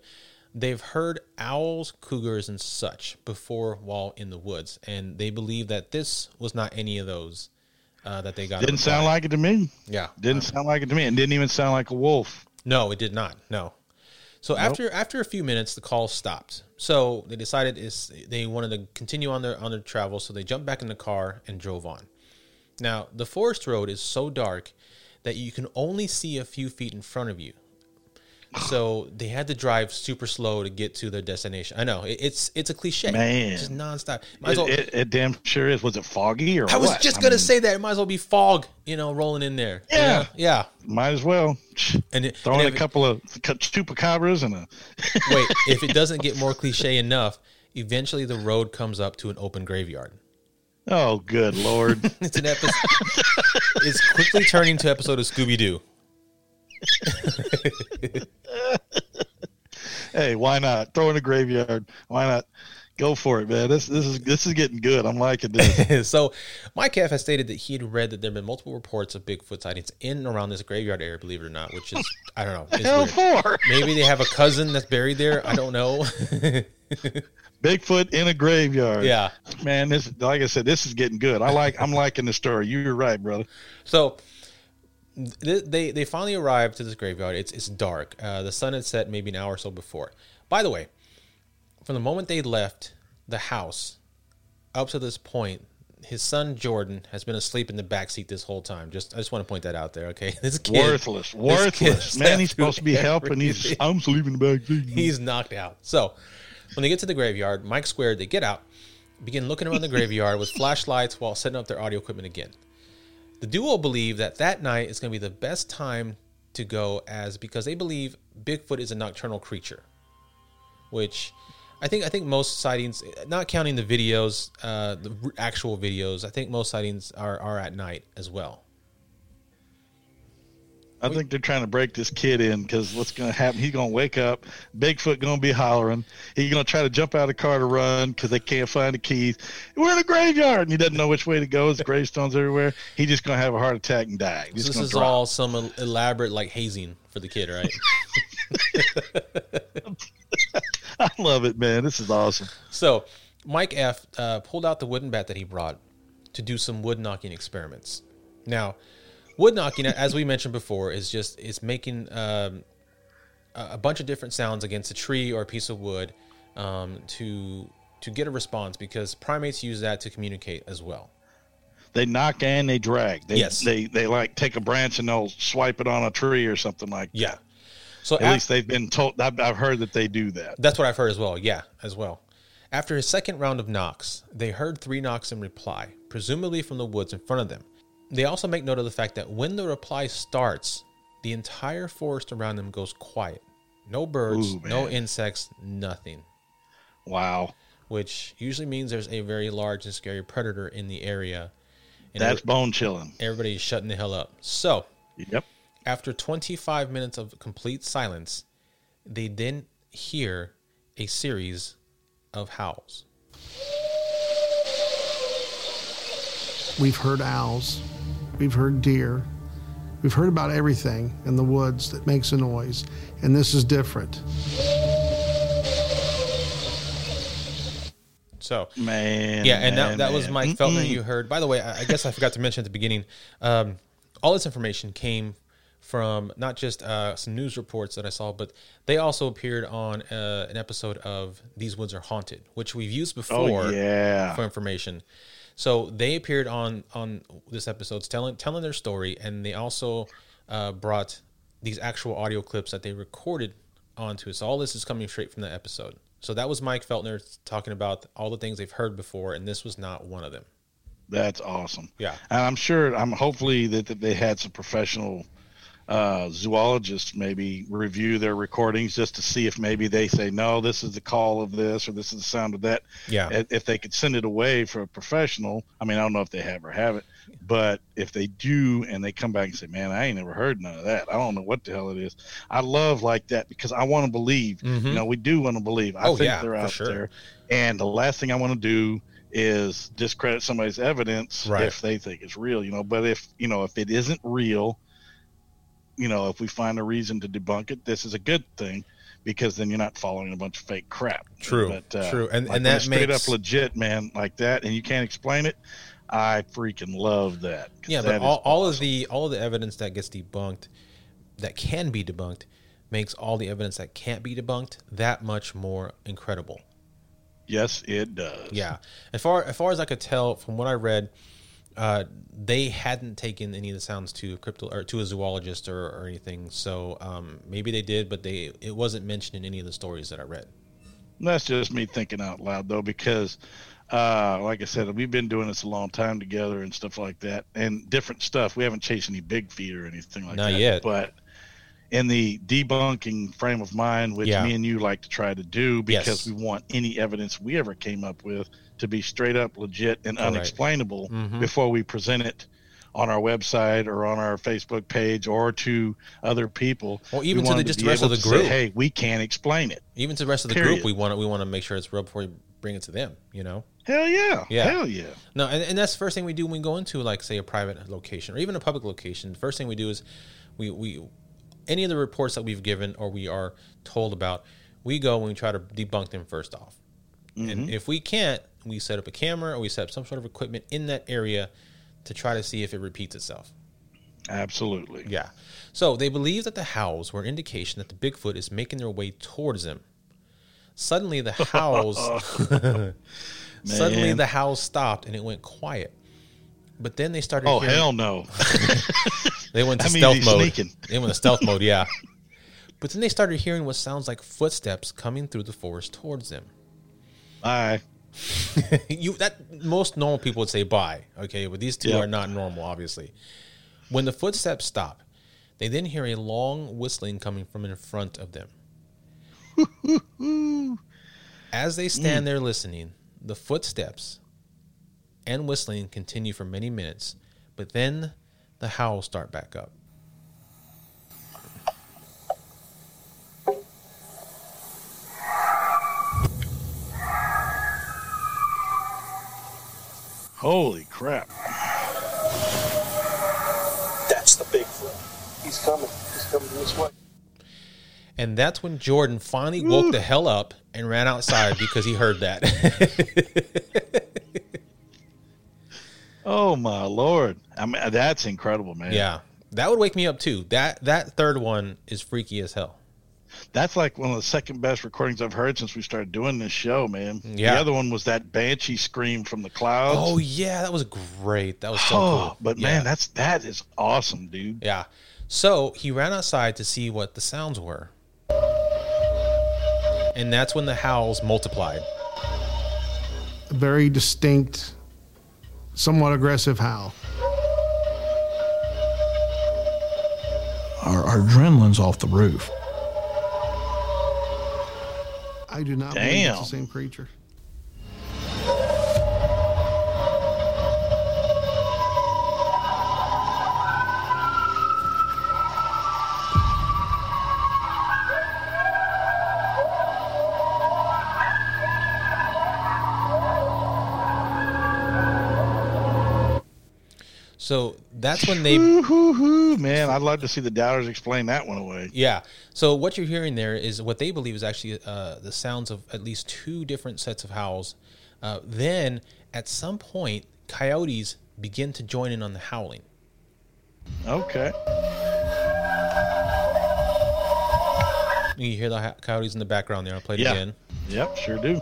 they've heard owls, cougars, and such before while in the woods, and they believe that this was not any of those uh, that they got. Didn't sound like it to me. yeah, Didn't sound like it to me, and didn't even sound like a wolf. No, it did not. No. So after after a few minutes, the call stopped. So they decided is they wanted to continue on their on their travel. So they jumped back in the car and drove on. Now the forest road is so dark that you can only see a few feet in front of you. So they had to drive super slow to get to their destination. I know it, it's it's a cliche, Man. it's just nonstop. Might It, well- it, it damn sure is. Was it foggy or I was what? just gonna mean, say that it might as well be fog, you know, rolling in there. you Yeah. know? yeah. Might as well And it, throw and a couple of chupacabras and a. Wait, if it doesn't get more cliche enough, eventually the road comes up to an open graveyard. Oh, good lord! It's an episode. it's quickly turning to episode of Scooby Doo. Hey, why not throw in a graveyard? Why not? Go for it, man. This this is this is getting good. I'm liking this. so, Mike F has stated that he had read that there have been multiple reports of Bigfoot sightings in and around this graveyard area. Believe it or not, which is I don't know. Hell for Maybe they have a cousin that's buried there. I don't know. Bigfoot in a graveyard. yeah. man. This like I said, this is getting good. I like. I'm liking the story. You're right, brother. So they they finally arrived to this graveyard. It's it's dark. Uh, the sun had set maybe an hour or so before. By the way, from the moment they left the house up to this point, his son Jordan has been asleep in the back seat this whole time. Just I just want to point that out there. Okay, this kid, worthless, this kid worthless. Man, he's supposed to be helping. He's. I'm sleeping in the back seat. He's knocked out. So when they get to the graveyard, Mike squared, they get out, begin looking around the graveyard with flashlights while setting up their audio equipment again. The duo believe that that night is going to be the best time to go as because they believe Bigfoot is a nocturnal creature, which I think I think most sightings, not counting the videos, uh, the actual videos, I think most sightings are are at night as well. I think they're trying to break this kid in because what's going to happen? He's going to wake up. Bigfoot going to be hollering. He's going to try to jump out of the car to run because they can't find the keys. We're in a graveyard, and he doesn't know which way to go. There's gravestones everywhere. He's just going to have a heart attack and die. He's So this is drop. all some elaborate like hazing for the kid, right? I love it, man. This is awesome. So, Mike F uh, pulled out the wooden bat that he brought to do some wood knocking experiments. Now, wood knocking, as we mentioned before, is just is making um, a bunch of different sounds against a tree or a piece of wood um, to to get a response because primates use that to communicate as well. They knock and they drag. They, Yes. They they like take a branch and they'll swipe it on a tree or something like. Yeah. So At af- least they've been told. I've, I've heard that they do that. That's what I've heard as well. Yeah, as well. After his second round of knocks, they heard three knocks in reply, presumably from the woods in front of them. They also make note of the fact that when the reply starts, the entire forest around them goes quiet. No birds, Ooh, no insects, nothing. Wow. Which usually means there's a very large and scary predator in the area. And That's every- bone chilling. everybody's shutting the hell up. So, Yep. after 25 minutes of complete silence, they then hear a series of howls. We've heard owls, we've heard deer, we've heard about everything in the woods that makes a noise, and this is different. So Man. yeah, and that, man, that was man. Mike Feltner you heard. By the way, I, I guess I forgot to mention at the beginning. Um, all this information came from not just uh, some news reports that I saw, but they also appeared on uh, an episode of These Woods Are Haunted, which we've used before Oh, yeah. for information. So they appeared on on this episode telling telling their story, and they also uh, brought these actual audio clips that they recorded onto it. So all this is coming straight from the episode. So that was Mike Feltner talking about all the things they've heard before, and this was not one of them. That's awesome. Yeah. And I'm sure, I'm hopefully that, that they had some professional uh, zoologists maybe review their recordings just to see if maybe they say, no, this is the call of this or this is the sound of that. Yeah. If- they could send it away for a professional, I mean, I don't know if they have or have it but if they do and they come back and say, man, I ain't never heard none of that. I don't know what the hell it is. I love like that because I want to believe, you know, we do want to believe. I Mm-hmm. Oh, think yeah, they're out sure. there. And the last thing I want to do is discredit somebody's evidence Right. if they think it's real, you know. But if you know if it isn't real, you know, if we find a reason to debunk it, this is a good thing because then you're not following a bunch of fake crap. True, But, uh, true. And- like and that straight makes- up legit, man, like that, and you can't explain it. I freaking love that. Yeah, that but all, all of the all of the evidence that gets debunked, that can be debunked, makes all the evidence that can't be debunked that much more incredible. yes, it does. Yeah, as far as far as I could tell from what I read, uh, they hadn't taken any of the sounds to a crypto or to a zoologist or, or anything. So um, maybe they did, but they it wasn't mentioned in any of the stories that I read. That's just me thinking out loud though, because uh, like I said, we've been doing this a long time together and stuff like that, and different stuff. We haven't chased any big feet or anything like Not that. yet. But in the debunking frame of mind, which Yeah. me and you like to try to do, because Yes. we want any evidence we ever came up with to be straight up legit and unexplainable Mhm. before we present it on our website or on our Facebook page or to other people. Or We even to the- just be the rest of the to say, group. hey, we can't explain it. Even to the rest of the Period. group, we want to we want to make sure it's real before we bring it to them. You know. Hell yeah. Yeah. Hell yeah. No, and, and that's the first thing we do when we go into like say a private location or even a public location. The first thing we do is we we any of the reports that we've given or we are told about, we go and we try to debunk them first off. And mm-hmm. if we can't, we set up a camera or we set up some sort of equipment in that area to try to see if it repeats itself. Absolutely. Yeah. So they believe that the howls were an indication that the Bigfoot is making their way towards them. Suddenly the howls suddenly the howls stopped and it went quiet. But then they started Oh hearing, hell no! they went to That means stealth mode. sneaking. They went to stealth mode, yeah. But then they started hearing what sounds like footsteps coming through the forest towards them. Bye. you that most normal people would say bye, okay, but these two Yep. are not normal, obviously. When the footsteps stop, they then hear a long whistling coming from in front of them. As they stand mm. there listening, the footsteps and whistling continue for many minutes, but then the howls start back up. Holy crap! That's the Bigfoot. He's coming. He's coming this way. And that's when Jordan finally woke the hell up and ran outside because he heard that. Oh my lord! I mean, that's incredible, man. yeah. That would wake me up too. That that third one is freaky as hell. That's like one of the second best recordings I've heard since we started doing this show, man. Yeah. The other one was that banshee scream from the clouds. Oh yeah, that was great. That was so Oh, cool. but Yeah. man, that's that is awesome, dude. yeah. So he ran outside to see what the sounds were, and that's when the howls multiplied. A very distinct, somewhat aggressive howl. Our, our adrenaline's off the roof. I do not believe it's the same creature. That's when they. Man, I'd love to see the doubters explain that one away. Yeah. So what you're hearing there is what they believe is actually uh, the sounds of at least two different sets of howls. Uh, then at some point, coyotes begin to join in on the howling. Okay. You hear the coyotes in the background there. I'll play it Yeah. again. Yep, sure do.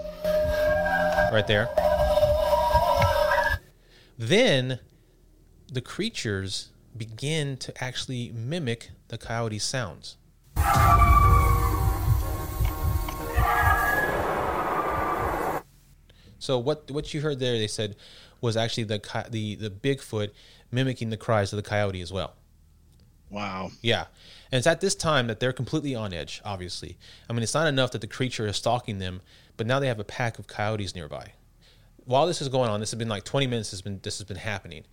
Right there. Then the creatures begin to actually mimic the coyote sounds. So what what you heard there, they said, was actually the the the Bigfoot mimicking the cries of the coyote as well. Wow. Yeah. And it's at this time that they're completely on edge, obviously. I mean, it's not enough that the creature is stalking them, but now they have a pack of coyotes nearby. While this is going on, this has been like 20 minutes has been this has been happening.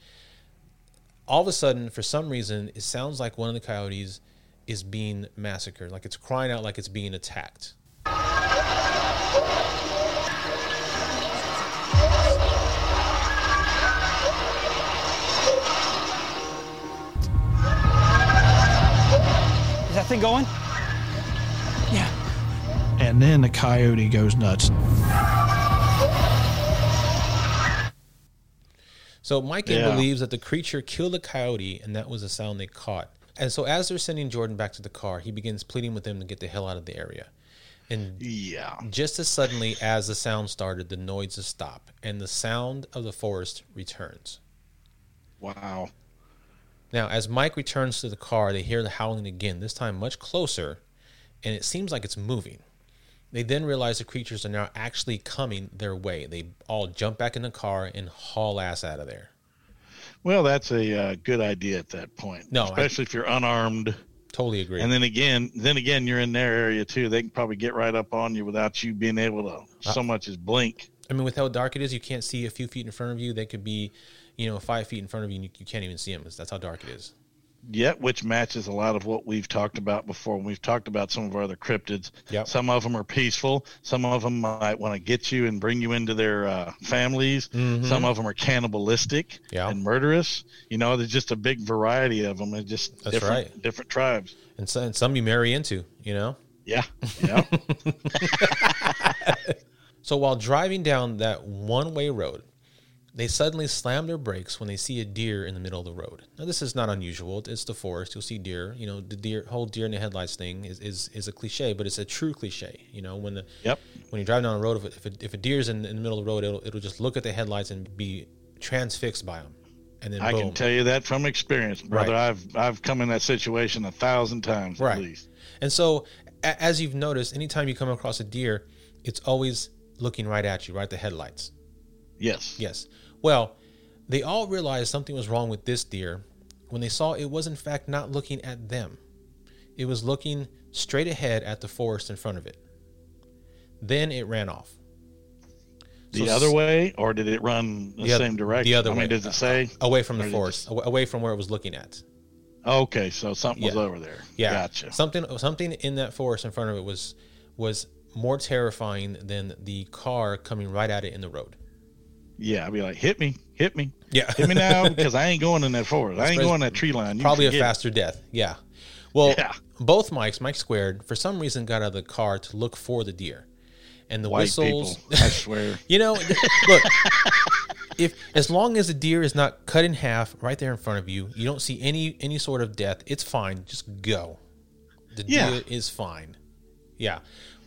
All of a sudden, for some reason, it sounds like one of the coyotes is being massacred, like it's crying out like it's being attacked. Is that thing going? Yeah. And then the coyote goes nuts. So Mike Yeah. believes that the creature killed the coyote, and that was the sound they caught. And so as they're sending Jordan back to the car, he begins pleading with them to get the hell out of the area. And Yeah. just as suddenly as the sound started, the noises stop, and the sound of the forest returns. Wow. Now, as Mike returns to the car, they hear the howling again, this time much closer, and it seems like it's moving. They then realize the creatures are now actually coming their way. They all jump back in the car and haul ass out of there. Well, that's a uh, good idea at that point. No, I- especially if you're unarmed. Totally agree. And then again, then again, you're in their area too. They can probably get right up on you without you being able to Uh, so much as blink. I mean, with how dark it is, you can't see a few feet in front of you. They could be, you know, five feet in front of you, and you, you can't even see them. That's how dark it is. Yet, which matches a lot of what we've talked about before. We've talked about some of our other cryptids. Yep. Some of them are peaceful. Some of them might want to get you and bring you into their uh, families. Mhm. Some of them are cannibalistic Yeah. and murderous. You know, there's just a big variety of them. It's just That's different, right. different tribes. And, so, and some you marry into, you know? Yeah, yeah. So while driving down that one way road, they suddenly slam their brakes when they see a deer in the middle of the road. Now, this is not unusual. It's the forest. You'll see deer. You know, the deer whole deer in the headlights thing is, is, is a cliche, but it's a true cliche. You know, when the Yep. when you're driving down the road, if, it, if, it, if a deer's in, in the middle of the road, it'll, it'll just look at the headlights and be transfixed by them. And then I boom. can tell you that from experience, brother. Right. I've I've come in that situation a thousand times Right. at least. And so, a- as you've noticed, anytime you come across a deer, it's always looking right at you, right at the headlights. Yes. Yes. Well, they all realized something was wrong with this deer when they saw it was, in fact, not looking at them. It was looking straight ahead at the forest in front of it. Then it ran off. The So other way, or did it run the, The same direction? The other I way. mean, does it say? Away from the forest, awa- away from where it was looking at. Okay, so something was over there. Yeah, Gotcha. Something, something in that forest in front of it was was more terrifying than the car coming right at it in the road. Yeah, I'd be like, hit me, hit me. Yeah. Hit me now because I ain't going in that forest. I ain't going that tree line. You Probably a faster death. Yeah. Well, Yeah. both Mikes, Mike Squared, for some reason got out of the car to look for the deer. And the White whistles. people, I swear. you know, look, if as long as the deer is not cut in half right there in front of you, you don't see any any sort of death, it's fine. Just go. The Yeah. deer is fine. Yeah.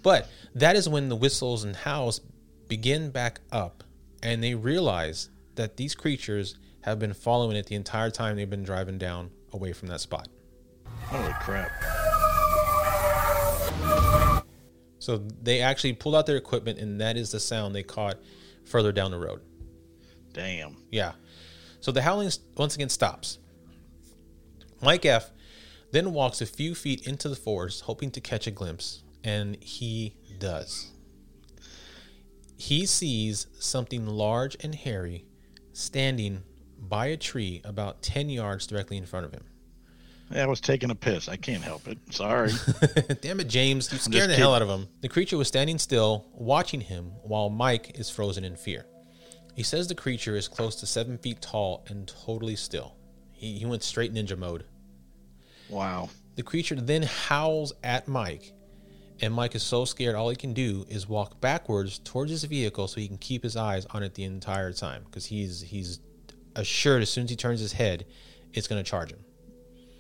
But that is when the whistles and howls begin back up and they realize that these creatures have been following it the entire time they've been driving down away from that spot. Holy crap. So they actually pulled out their equipment and that is the sound they caught further down the road. Damn. Yeah. So the howling once again stops. Mike F then walks a few feet into the forest, hoping to catch a glimpse, and he does. He sees something large and hairy standing by a tree about 10 yards directly in front of him. I was taking a piss. I can't help it. Sorry. Damn it, James. You're just scaring the hell out of him. The creature was standing still, watching him, while Mike is frozen in fear. He says the creature is close to seven feet tall and totally still. He, he went straight ninja mode. Wow. The creature then howls at Mike, and Mike is so scared, all he can do is walk backwards towards his vehicle so he can keep his eyes on it the entire time because he's he's assured as soon as he turns his head, it's going to charge him.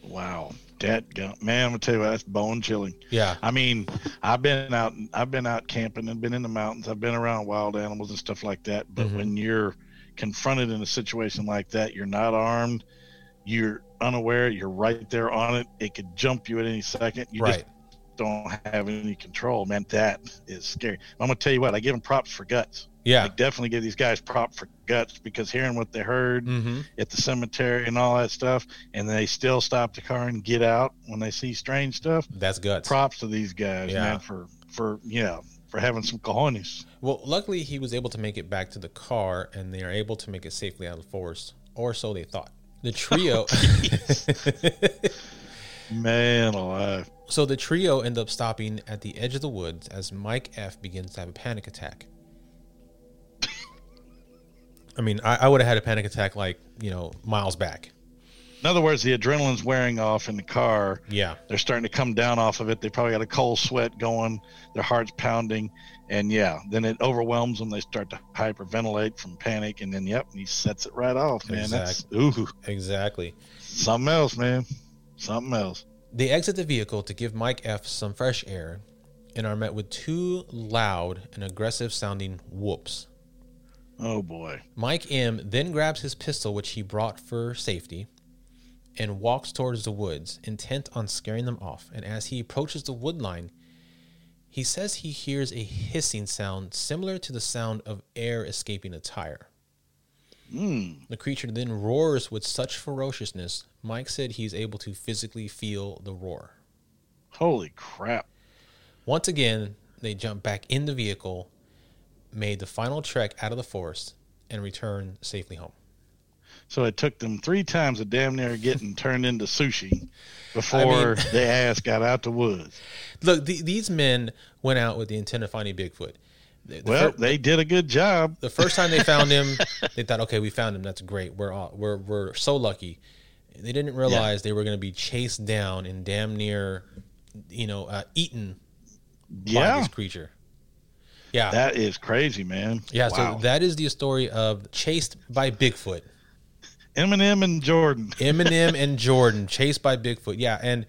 Wow. That man, I'm gonna tell you what, that's bone chilling. Yeah. I mean, I've been out I've been out camping and been in the mountains. I've been around wild animals and stuff like that. But Mhm. when you're confronted in a situation like that, you're not armed, you're unaware, you're right there on it. It could jump you at any second. You right. just don't have any control, man. That is scary. I'm gonna tell you what, I give them props for guts. Yeah. I definitely give these guys prop for guts because hearing what they heard Mm-hmm. at the cemetery and all that stuff, and they still stop the car and get out when they see strange stuff. That's guts. Props to these guys, Yeah. man, for for yeah, for having some cojones. Well, luckily he was able to make it back to the car, and they are able to make it safely out of the forest, or so they thought. The trio. Man alive. So the trio end up stopping at the edge of the woods as Mike F begins to have a panic attack. I mean, I, I would have had a panic attack like you know miles back. In other words, the adrenaline's wearing off in the car. Yeah. They're starting to come down off of it. They probably got a cold sweat going. Their heart's pounding. And yeah, then it overwhelms them. They start to hyperventilate from panic. And then, yep, he sets it right off, man. That's, ooh, Exactly. something else, man. Something else. They exit the vehicle to give Mike F some fresh air and are met with two loud and aggressive sounding whoops. Oh, boy. Mike M then grabs his pistol, which he brought for safety, and walks towards the woods, intent on scaring them off. And as he approaches the wood line, he says he hears a hissing sound similar to the sound of air escaping a tire. Mm. The creature then roars with such ferociousness, Mike said he's able to physically feel the roar. Holy crap. Once again, they jump back in the vehicle, made the final trek out of the forest, and return safely home. So it took them three times of damn near getting turned into sushi before the ass got out the woods. Look, the, these men went out with the intent of finding Bigfoot. The, the Well, they did a good job. the first time they found him, they thought, "Okay, we found him. That's great. We're all, we're we're so lucky." They didn't realize they were going to be chased down and damn near, you know, uh, eaten by Yeah. this creature. Yeah, That is crazy, man. yeah. Wow. So that is the story of chased by Bigfoot. Eminem and Jordan. Eminem and Jordan chased by Bigfoot. Yeah, and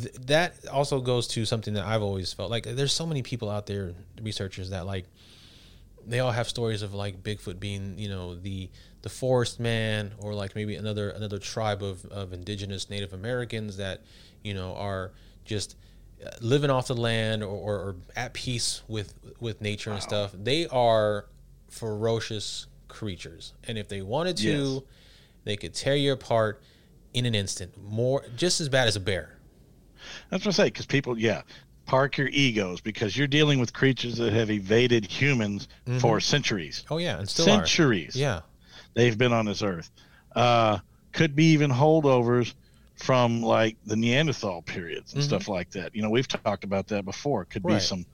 th- that also goes to something that I've always felt like. There's so many people out there, researchers that like they all have stories of like Bigfoot being, you know, the the forest man, or like maybe another another tribe of of indigenous Native Americans that you know are just uh, living off the land or, or, or at peace with with nature and stuff. They are ferocious creatures, and if they wanted to, Yes. They could tear you apart in an instant. More, just as bad as a bear. That's what I say, because people, yeah, park your egos because you're dealing with creatures that have evaded humans for centuries. Oh yeah, and still centuries. are. Yeah, They've been on this earth. Uh, could be even holdovers from like the Neanderthal periods and Mhm. stuff like that. You know, we've talked about that before. Could be some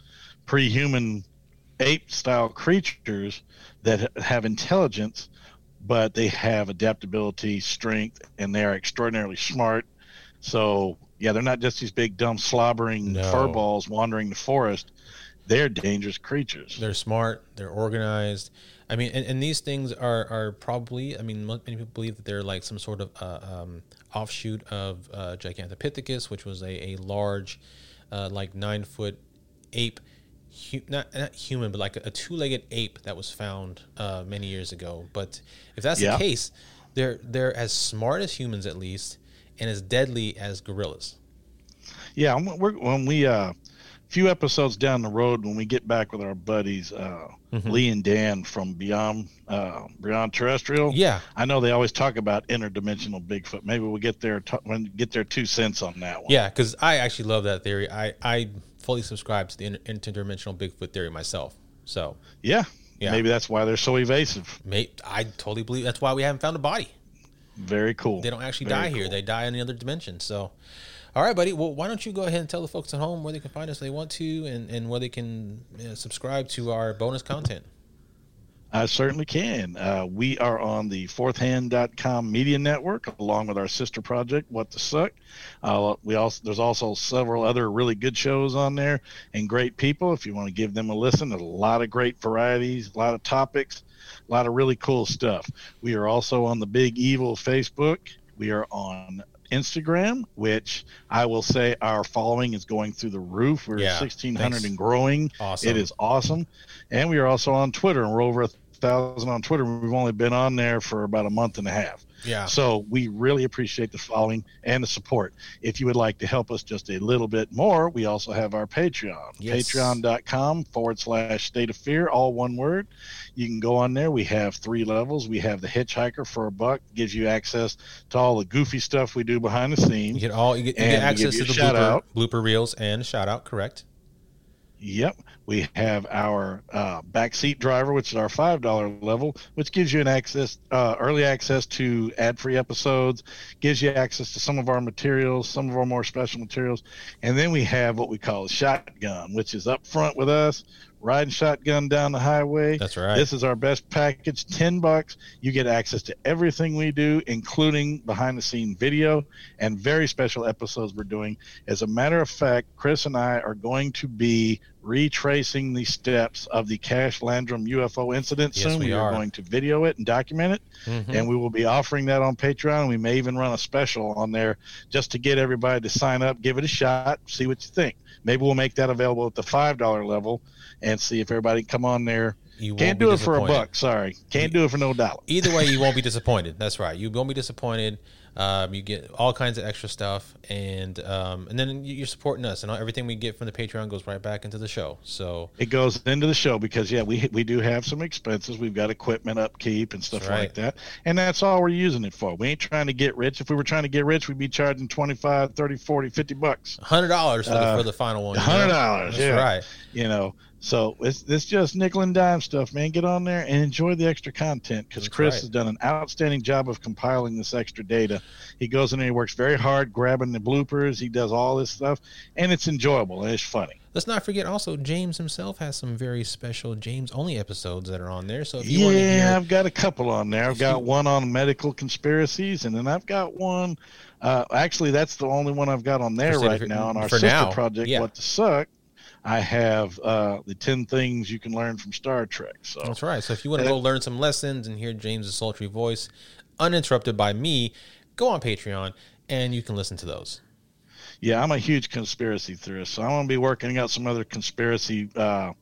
pre-human ape-style creatures that have intelligence, but they have adaptability, strength, and they are extraordinarily smart. So yeah, they're not just these big dumb slobbering No. fur balls wandering the forest. They're dangerous creatures. they're smart. They're organized. I mean, and, and these things are are probably. I mean, many people believe that they're like some sort of uh, um, offshoot of uh, Gigantopithecus, which was a a large, uh, like nine foot ape. Hu- not not human, but like a, a two legged ape that was found uh, many years ago. But if that's Yeah. the case, they're they're as smart as humans at least, and as deadly as gorillas. Yeah, when we're, when we uh, few episodes down the road, when we get back with our buddies uh, Mhm. Lee and Dan from Beyond uh, Beyond Terrestrial, Yeah, I know they always talk about interdimensional Bigfoot. Maybe we'll get their t- when get their two cents on that one. Yeah, because I actually love that theory. I, I fully subscribe to the inter- interdimensional Bigfoot theory myself. So, yeah, Yeah. Maybe that's why they're so evasive. mate, I totally believe that's why we haven't found a body. Very cool. They don't actually Very die here; they die in the other dimension. So, all right, buddy. Well, why don't you go ahead and tell the folks at home where they can find us if they want to, and and where they can uh, subscribe to our bonus content. I certainly can. Uh, we are on the fourthhand.com media network along with our sister project, What the Suck. Uh, we also there's also several other really good shows on there and great people. If you want to give them a listen, there's a lot of great varieties, a lot of topics, a lot of really cool stuff. We are also on the Big Evil Facebook. We are on Instagram, which I will say our following is going through the roof. We're Yeah, 1600 thanks. and growing. Awesome. It is awesome. And we are also on Twitter, and we're over a thousand on Twitter. We've only been on there for about a month and a half. Yeah. So we really appreciate the following and the support. If you would like to help us just a little bit more, we also have our Patreon. Yes. Patreon.com forward slash state of fear, all one word. You can go on there. We have three levels. We have the hitchhiker for a buck, gives you access to all the goofy stuff we do behind the scenes. You get all you get, you get access give to the blooper, out. blooper reels and shout out. Correct. Yep. We have our uh, backseat driver, which is our five dollar level, which gives you an access, uh, early access to ad free episodes, gives you access to some of our materials, some of our more special materials, and then we have what we call a shotgun, which is up front with us, riding shotgun down the highway. That's right. This is our best package, ten bucks. You get access to everything we do, including behind the scene video and very special episodes we're doing. As a matter of fact, Chris and I are going to be retracing the steps of the Cash Landrum UFO incident Yes, soon. we are are. going to video it and document it, Mhm. and we will be offering that on Patreon. We may even run a special on there just to get everybody to sign up, give it a shot, see what you think. Maybe we'll make that available at the five dollar level and see if everybody can come on there. You Can't do it for a buck. Sorry, can't do it for no dollar. Either way, you won't be disappointed. That's right. You won't be disappointed. Um, you get all kinds of extra stuff, and um, and then you're supporting us, and all, everything we get from the Patreon goes right back into the show. So It goes into the show because yeah, we we do have some expenses. We've got equipment upkeep and stuff right. like that, and that's all we're using it for. We ain't trying to get rich. If we were trying to get rich, we'd be charging 25, 30, 40, 50 bucks. hundred dollars for, the Uh, for the final one. hundred dollars. Yeah, right. You know, so it's it's just nickel and dime stuff, man. Get on there and enjoy the extra content because Chris right. has done an outstanding job of compiling this extra data. He goes in and he works very hard grabbing the bloopers. He does all this stuff, and it's enjoyable and it's funny. Let's not forget also James himself has some very special James only episodes that are on there. So if you want to Yeah, hear, I've got a couple on there. I've got you- one on medical conspiracies, and then I've got one. Uh, actually, that's the only one I've got on there right now on our sister now, project, yeah. What the Suck. I have uh, the ten things you can learn from Star Trek. So that's right. So if you want to go learn some lessons and hear James's sultry voice, uninterrupted by me, go on Patreon and you can listen to those. yeah, I'm a huge conspiracy theorist. So I'm going to be working out some other conspiracy uh,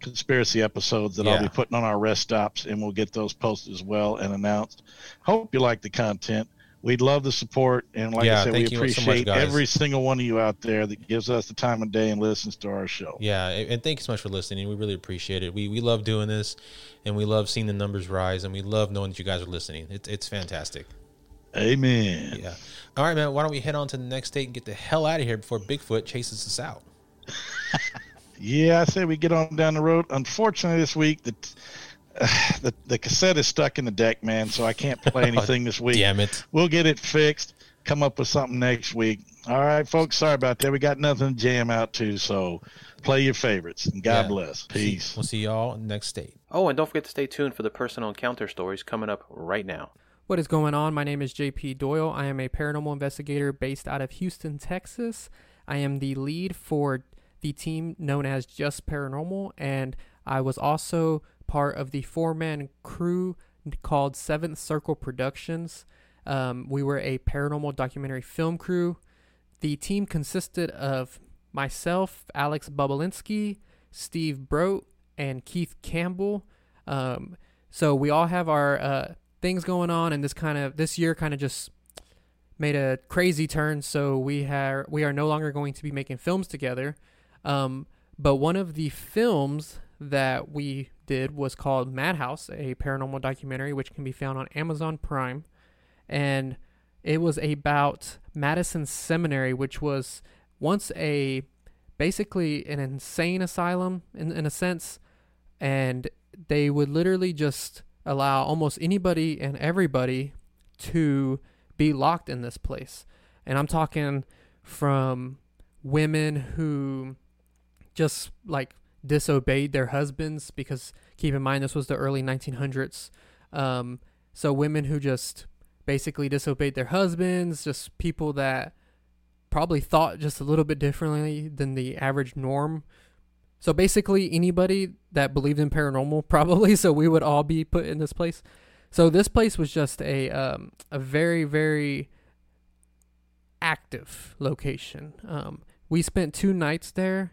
conspiracy episodes that I'll be putting on our rest stops, and we'll get those posted as well and announced. Hope you like the content. We'd love the support, and like Yeah, I said, we you so much, appreciate every single one of you out there that gives us the time of day and listens to our show. Yeah, and thank you so much for listening. We really appreciate it. We we love doing this, and we love seeing the numbers rise, and we love knowing that you guys are listening. It's it's fantastic. Amen. Yeah. All right, man. Why don't we head on to the next state and get the hell out of here before Bigfoot chases us out? Yeah, I say we get on down the road. Unfortunately, this week the the the cassette is stuck in the deck, man. So I can't play oh, anything this week. Damn it. We'll get it fixed. Come up with something next week. All right, folks. Sorry about that. We got nothing to jam out to. So play your favorites and God Yeah. bless. Peace. We'll see y'all next state. Oh, and don't forget to stay tuned for the personal encounter stories coming up right now. What is going on? My name is JP Doyle. I am a paranormal investigator based out of Houston, Texas. I am the lead for the team known as Just Paranormal, and I was also part of the four man crew called Seventh Circle Productions. Um, we were a paranormal documentary film crew. The team consisted of myself, Alex Bubalinsky, Steve Brote, and Keith Campbell. Um, so we all have our uh, things going on, and this kind of this year kind of just made a crazy turn. So we have we are no longer going to be making films together. Um, but one of the films that we did was called Madhouse, a paranormal documentary, which can be found on Amazon Prime, and it was about Madison Seminary, which was once a basically an insane asylum in, in a sense, and they would literally just allow almost anybody and everybody to be locked in this place. And I'm talking from women who just like disobeyed their husbands because keep in mind this was the early 1900s. Um, so women who just basically disobeyed their husbands, just people that probably thought just a little bit differently than the average norm. So basically, anybody that believed in paranormal, probably. So we would all be put in this place. So this place was just a um, a very very active location. Um, we spent two nights there.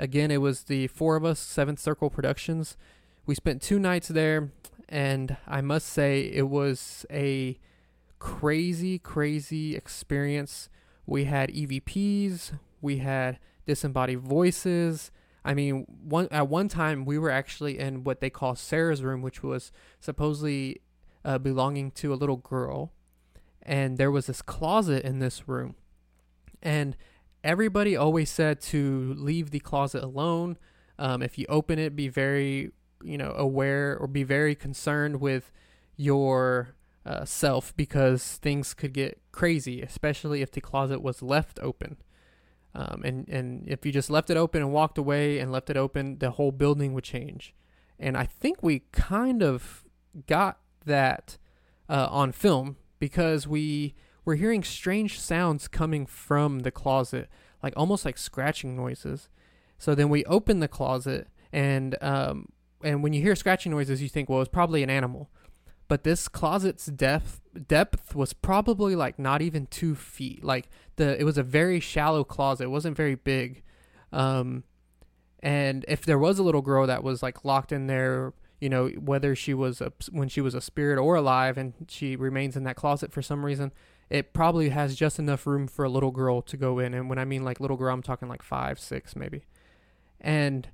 Again, it was the four of us, Seventh Circle Productions. We spent two nights there, and I must say it was a crazy, crazy experience. We had EVPs, we had disembodied voices. I mean, one at one time we were actually in what they call Sarah's room, which was supposedly uh, belonging to a little girl, and there was this closet in this room, and everybody always said to leave the closet alone. Um, if you open it, be very you know aware or be very concerned with your uh, self because things could get crazy, especially if the closet was left open. Um, and and if you just left it open and walked away and left it open, the whole building would change. And I think we kind of got that uh, on film because we were hearing strange sounds coming from the closet, like almost like scratching noises. So then we open the closet, and um, and when you hear scratching noises, you think, well, it's probably an animal. But this closet's depth depth was probably like not even two feet. Like the it was a very shallow closet. It wasn't very big. Um, and if there was a little girl that was like locked in there, you know, whether she was a, when she was a spirit or alive, and she remains in that closet for some reason, it probably has just enough room for a little girl to go in. And when I mean like little girl, I'm talking like five, six, maybe. And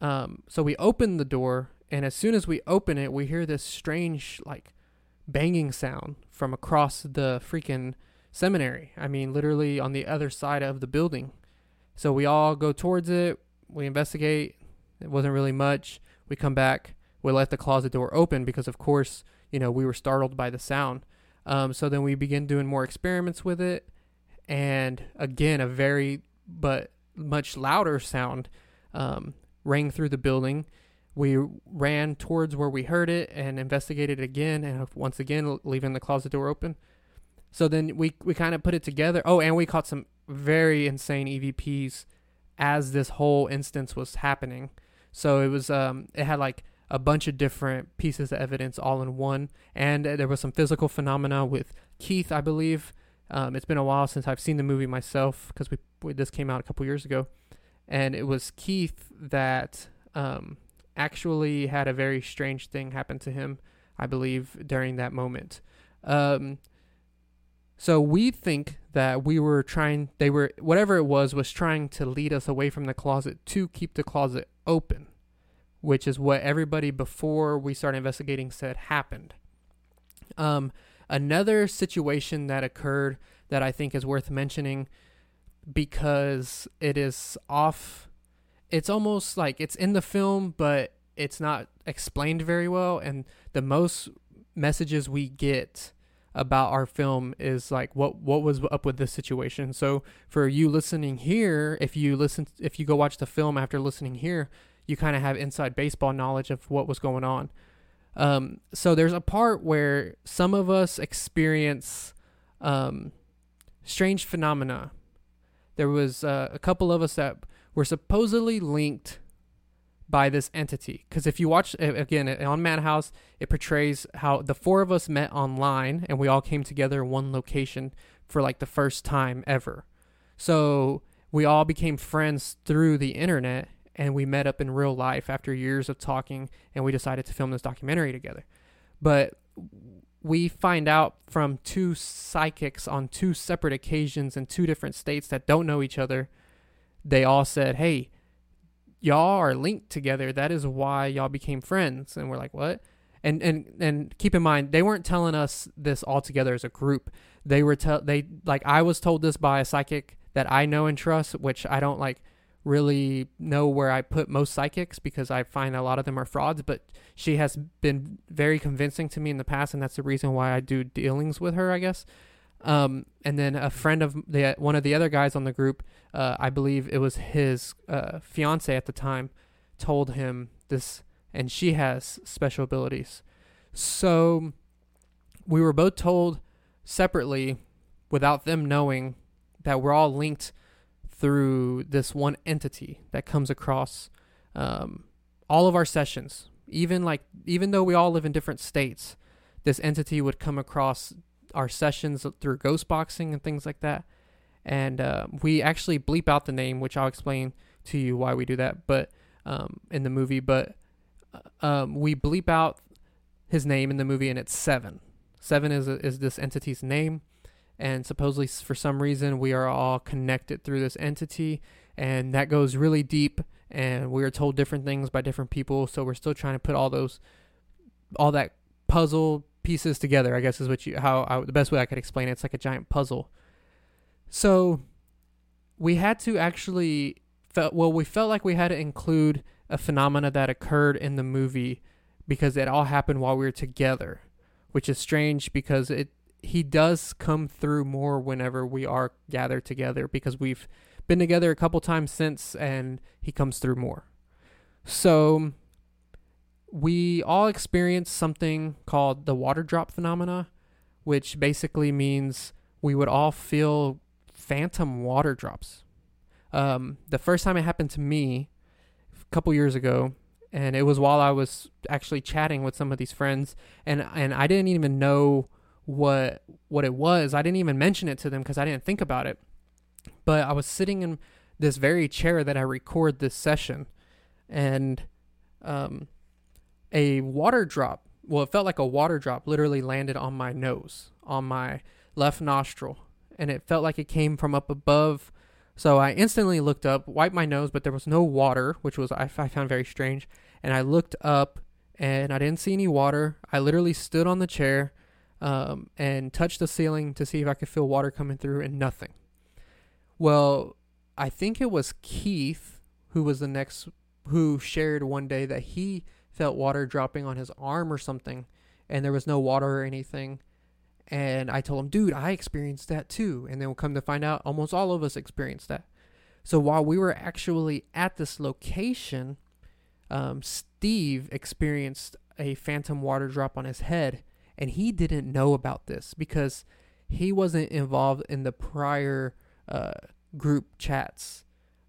um, so we open the door, and as soon as we open it, we hear this strange like banging sound from across the freaking seminary. I mean, literally on the other side of the building. So we all go towards it. We investigate. It wasn't really much. We come back. We let the closet door open because, of course, you know, we were startled by the sound. Um, so then we begin doing more experiments with it. And again, a very, but much louder sound um, rang through the building. We ran towards where we heard it and investigated again, and once again, leaving the closet door open. So then we we kind of put it together. Oh, and we caught some very insane EVPs as this whole instance was happening. So it was um it had like a bunch of different pieces of evidence all in one, and there was some physical phenomena with Keith, I believe. Um, it's been a while since I've seen the movie myself because we, we this came out a couple years ago, and it was Keith that um actually had a very strange thing happen to him, I believe, during that moment. Um, so we think that we were trying, they were, whatever it was, was trying to lead us away from the closet to keep the closet open, which is what everybody before we started investigating said happened. Um, another situation that occurred that I think is worth mentioning because it is off it's almost like it's in the film, but it's not explained very well. And the most messages we get about our film is like what what was up with this situation. So for you listening here, if you listen if you go watch the film after listening here, you kind of have inside baseball knowledge of what was going on. Um, so there's a part where some of us experience um, strange phenomena. There was uh, a couple of us that were supposedly linked by this entity. Because if you watch again on Madhouse, it portrays how the four of us met online and we all came together in one location for like the first time ever. So we all became friends through the internet and we met up in real life after years of talking and we decided to film this documentary together. But we find out from two psychics on two separate occasions in two different states that don't know each other they all said, "Hey, y'all are linked together. That is why y'all became friends." And we're like, "What?" And and and keep in mind, they weren't telling us this all together as a group. They were tell they like I was told this by a psychic that I know and trust, which I don't like really know where I put most psychics because I find a lot of them are frauds, but she has been very convincing to me in the past, and that's the reason why I do dealings with her, I guess. Um, and then a friend of the one of the other guys on the group, uh, I believe it was his uh, fiance at the time, told him this, and she has special abilities. So we were both told separately, without them knowing, that we're all linked through this one entity that comes across um, all of our sessions. Even like even though we all live in different states, this entity would come across our sessions through ghost boxing and things like that. And uh, we actually bleep out the name, which I'll explain to you why we do that. But um, in the movie, but uh, um, we bleep out his name in the movie, and it's Seven. Seven is is this entity's name, and supposedly for some reason we are all connected through this entity, and that goes really deep. And we are told different things by different people, so we're still trying to put all those, all that puzzle pieces together. I guess is what you how I, the best way I could explain it. It's like a giant puzzle. So we had to actually felt well we felt like we had to include a phenomena that occurred in the movie because it all happened while we were together, which is strange because it he does come through more whenever we are gathered together because we've been together a couple times since and he comes through more. So we all experience something called the water drop phenomena, which basically means we would all feel phantom water drops. Um, the first time it happened to me, a couple years ago, and it was while I was actually chatting with some of these friends, and and I didn't even know what what it was. I didn't even mention it to them because I didn't think about it. But I was sitting in this very chair that I record this session, and um, a water drop. Well, it felt like a water drop literally landed on my nose, on my left nostril, and it felt like it came from up above. So I instantly looked up, wiped my nose, but there was no water, which was I, I found very strange. And I looked up, and I didn't see any water. I literally stood on the chair um, and touched the ceiling to see if I could feel water coming through, and nothing. Well, I think it was Keith who was the next who shared one day that he felt water dropping on his arm or something, and there was no water or anything. And I told him, dude, I experienced that too. And then we'll come to find out almost all of us experienced that. So while we were actually at this location, um, Steve experienced a phantom water drop on his head. And he didn't know about this because he wasn't involved in the prior uh, group chats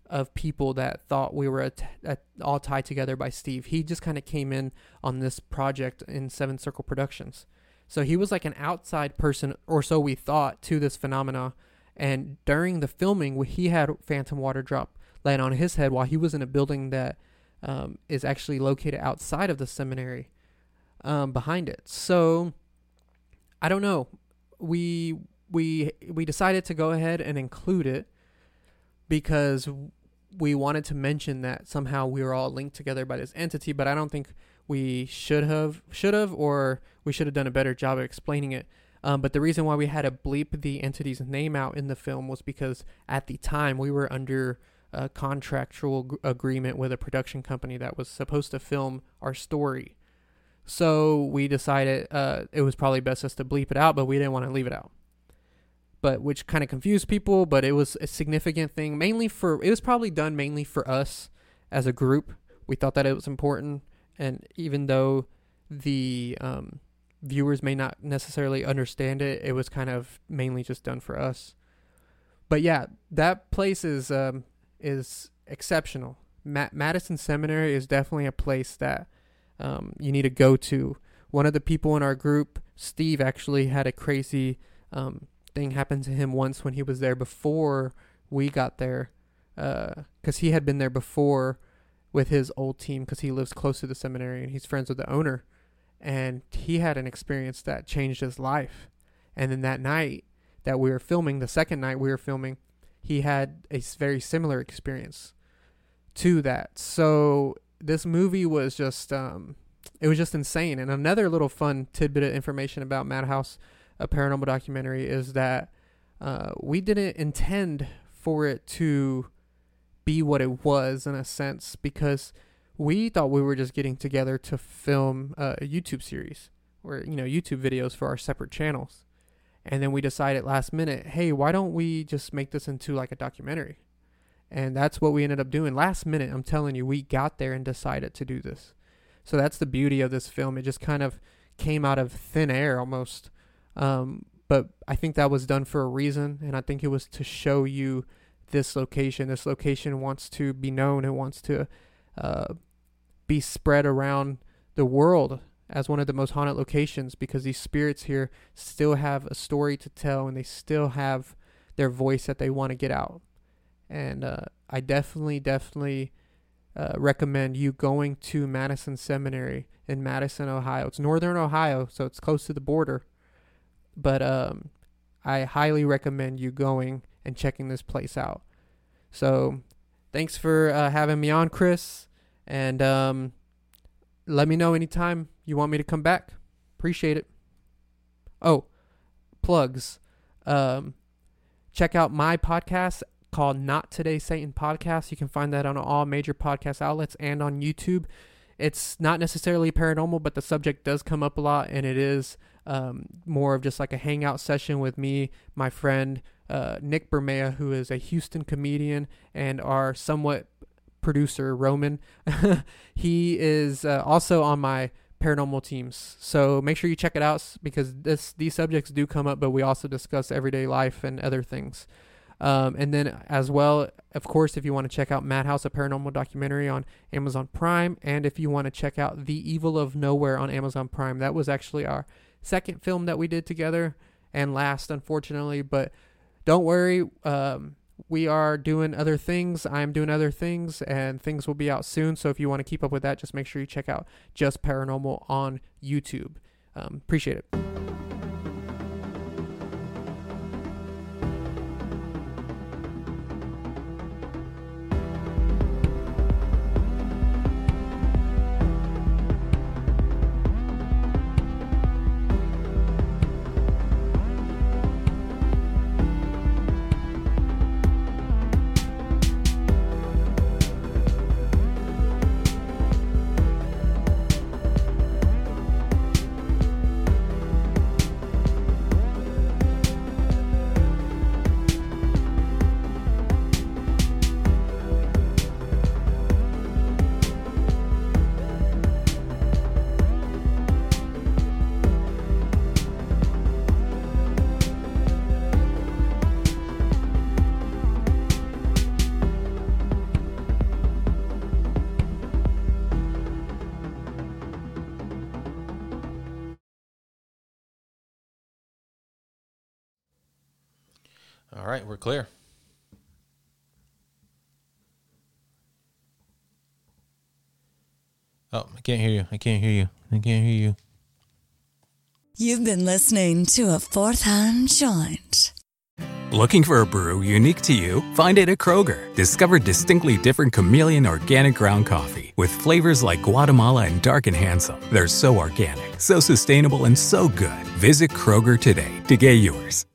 of people that thought we were at, at, all tied together by Steve. He just kind of came in on this project in Seven Circle Productions. So he was like an outside person, or so we thought, to this phenomena. And during the filming, he had phantom water drop land on his head while he was in a building that um, is actually located outside of the seminary um, behind it. So I don't know. We we we decided to go ahead and include it because we wanted to mention that somehow we were all linked together by this entity, but I don't think we should have should have or we should have done a better job of explaining it. Um, but the reason why we had to bleep the entity's name out in the film was because at the time we were under a contractual g- agreement with a production company that was supposed to film our story. So we decided uh, it was probably best us to bleep it out, but we didn't want to leave it out. But which kind of confused people, but it was a significant thing, mainly for it was probably done mainly for us as a group. We thought that it was important, and even though the um, viewers may not necessarily understand it, it was kind of mainly just done for us. But yeah, that place is um, is exceptional. Ma- Madison Seminary is definitely a place that um, you need to go to. One of the people in our group, Steve, actually had a crazy um, thing happen to him once when he was there before we got there, because uh, he had been there before with his old team because he lives close to the seminary and he's friends with the owner, and he had an experience that changed his life. And then that night that we were filming, the second night we were filming, he had a very similar experience to that. So this movie was just um, it was just insane. And another little fun tidbit of information about Madhouse, a paranormal documentary, is that uh, we didn't intend for it to be what it was in a sense because we thought we were just getting together to film a YouTube series or you know YouTube videos for our separate channels. And then we decided last minute, hey, why don't we just make this into like a documentary? And that's what we ended up doing last minute. I'm telling you, we got there and decided to do this. So that's the beauty of this film. It just kind of came out of thin air almost. Um, but I think that was done for a reason, and I think it was to show you this location. This location wants to be known. It wants to uh, be spread around the world as one of the most haunted locations because these spirits here still have a story to tell and they still have their voice that they want to get out. And uh, I definitely, definitely uh, recommend you going to Madison Seminary in Madison, Ohio. It's northern Ohio, so it's close to the border. But um, I highly recommend you going and checking this place out. So, thanks for uh, having me on, Chris. And um, let me know anytime you want me to come back. Appreciate it. Oh, plugs. Um, check out my podcast called Not Today Satan Podcast. You can find that on all major podcast outlets and on YouTube. It's not necessarily paranormal, but the subject does come up a lot, and it is um, more of just like a hangout session with me, my friend uh, Nick Bermea, who is a Houston comedian, and our somewhat producer Roman. he is uh, also on my paranormal teams. So make sure you check it out because this these subjects do come up, but we also discuss everyday life and other things. Um, and then as well, of course, if you want to check out Madhouse, a paranormal documentary on Amazon Prime, and if you want to check out The Evil of Nowhere on Amazon Prime, that was actually our second film that we did together and last, unfortunately. But don't worry, um, we are doing other things. I'm doing other things, and things will be out soon. So if you want to keep up with that, just make sure you check out Just Paranormal on YouTube. Um, appreciate it. Right, we're clear. Oh, I can't hear you. I can't hear you. I can't hear you. You've been listening to a fourth hand joint. Looking for a brew unique to you? Find it at Kroger. Discover distinctly different chameleon organic ground coffee with flavors like Guatemala and Dark and Handsome. They're so organic, so sustainable, and so good. Visit Kroger today to get yours.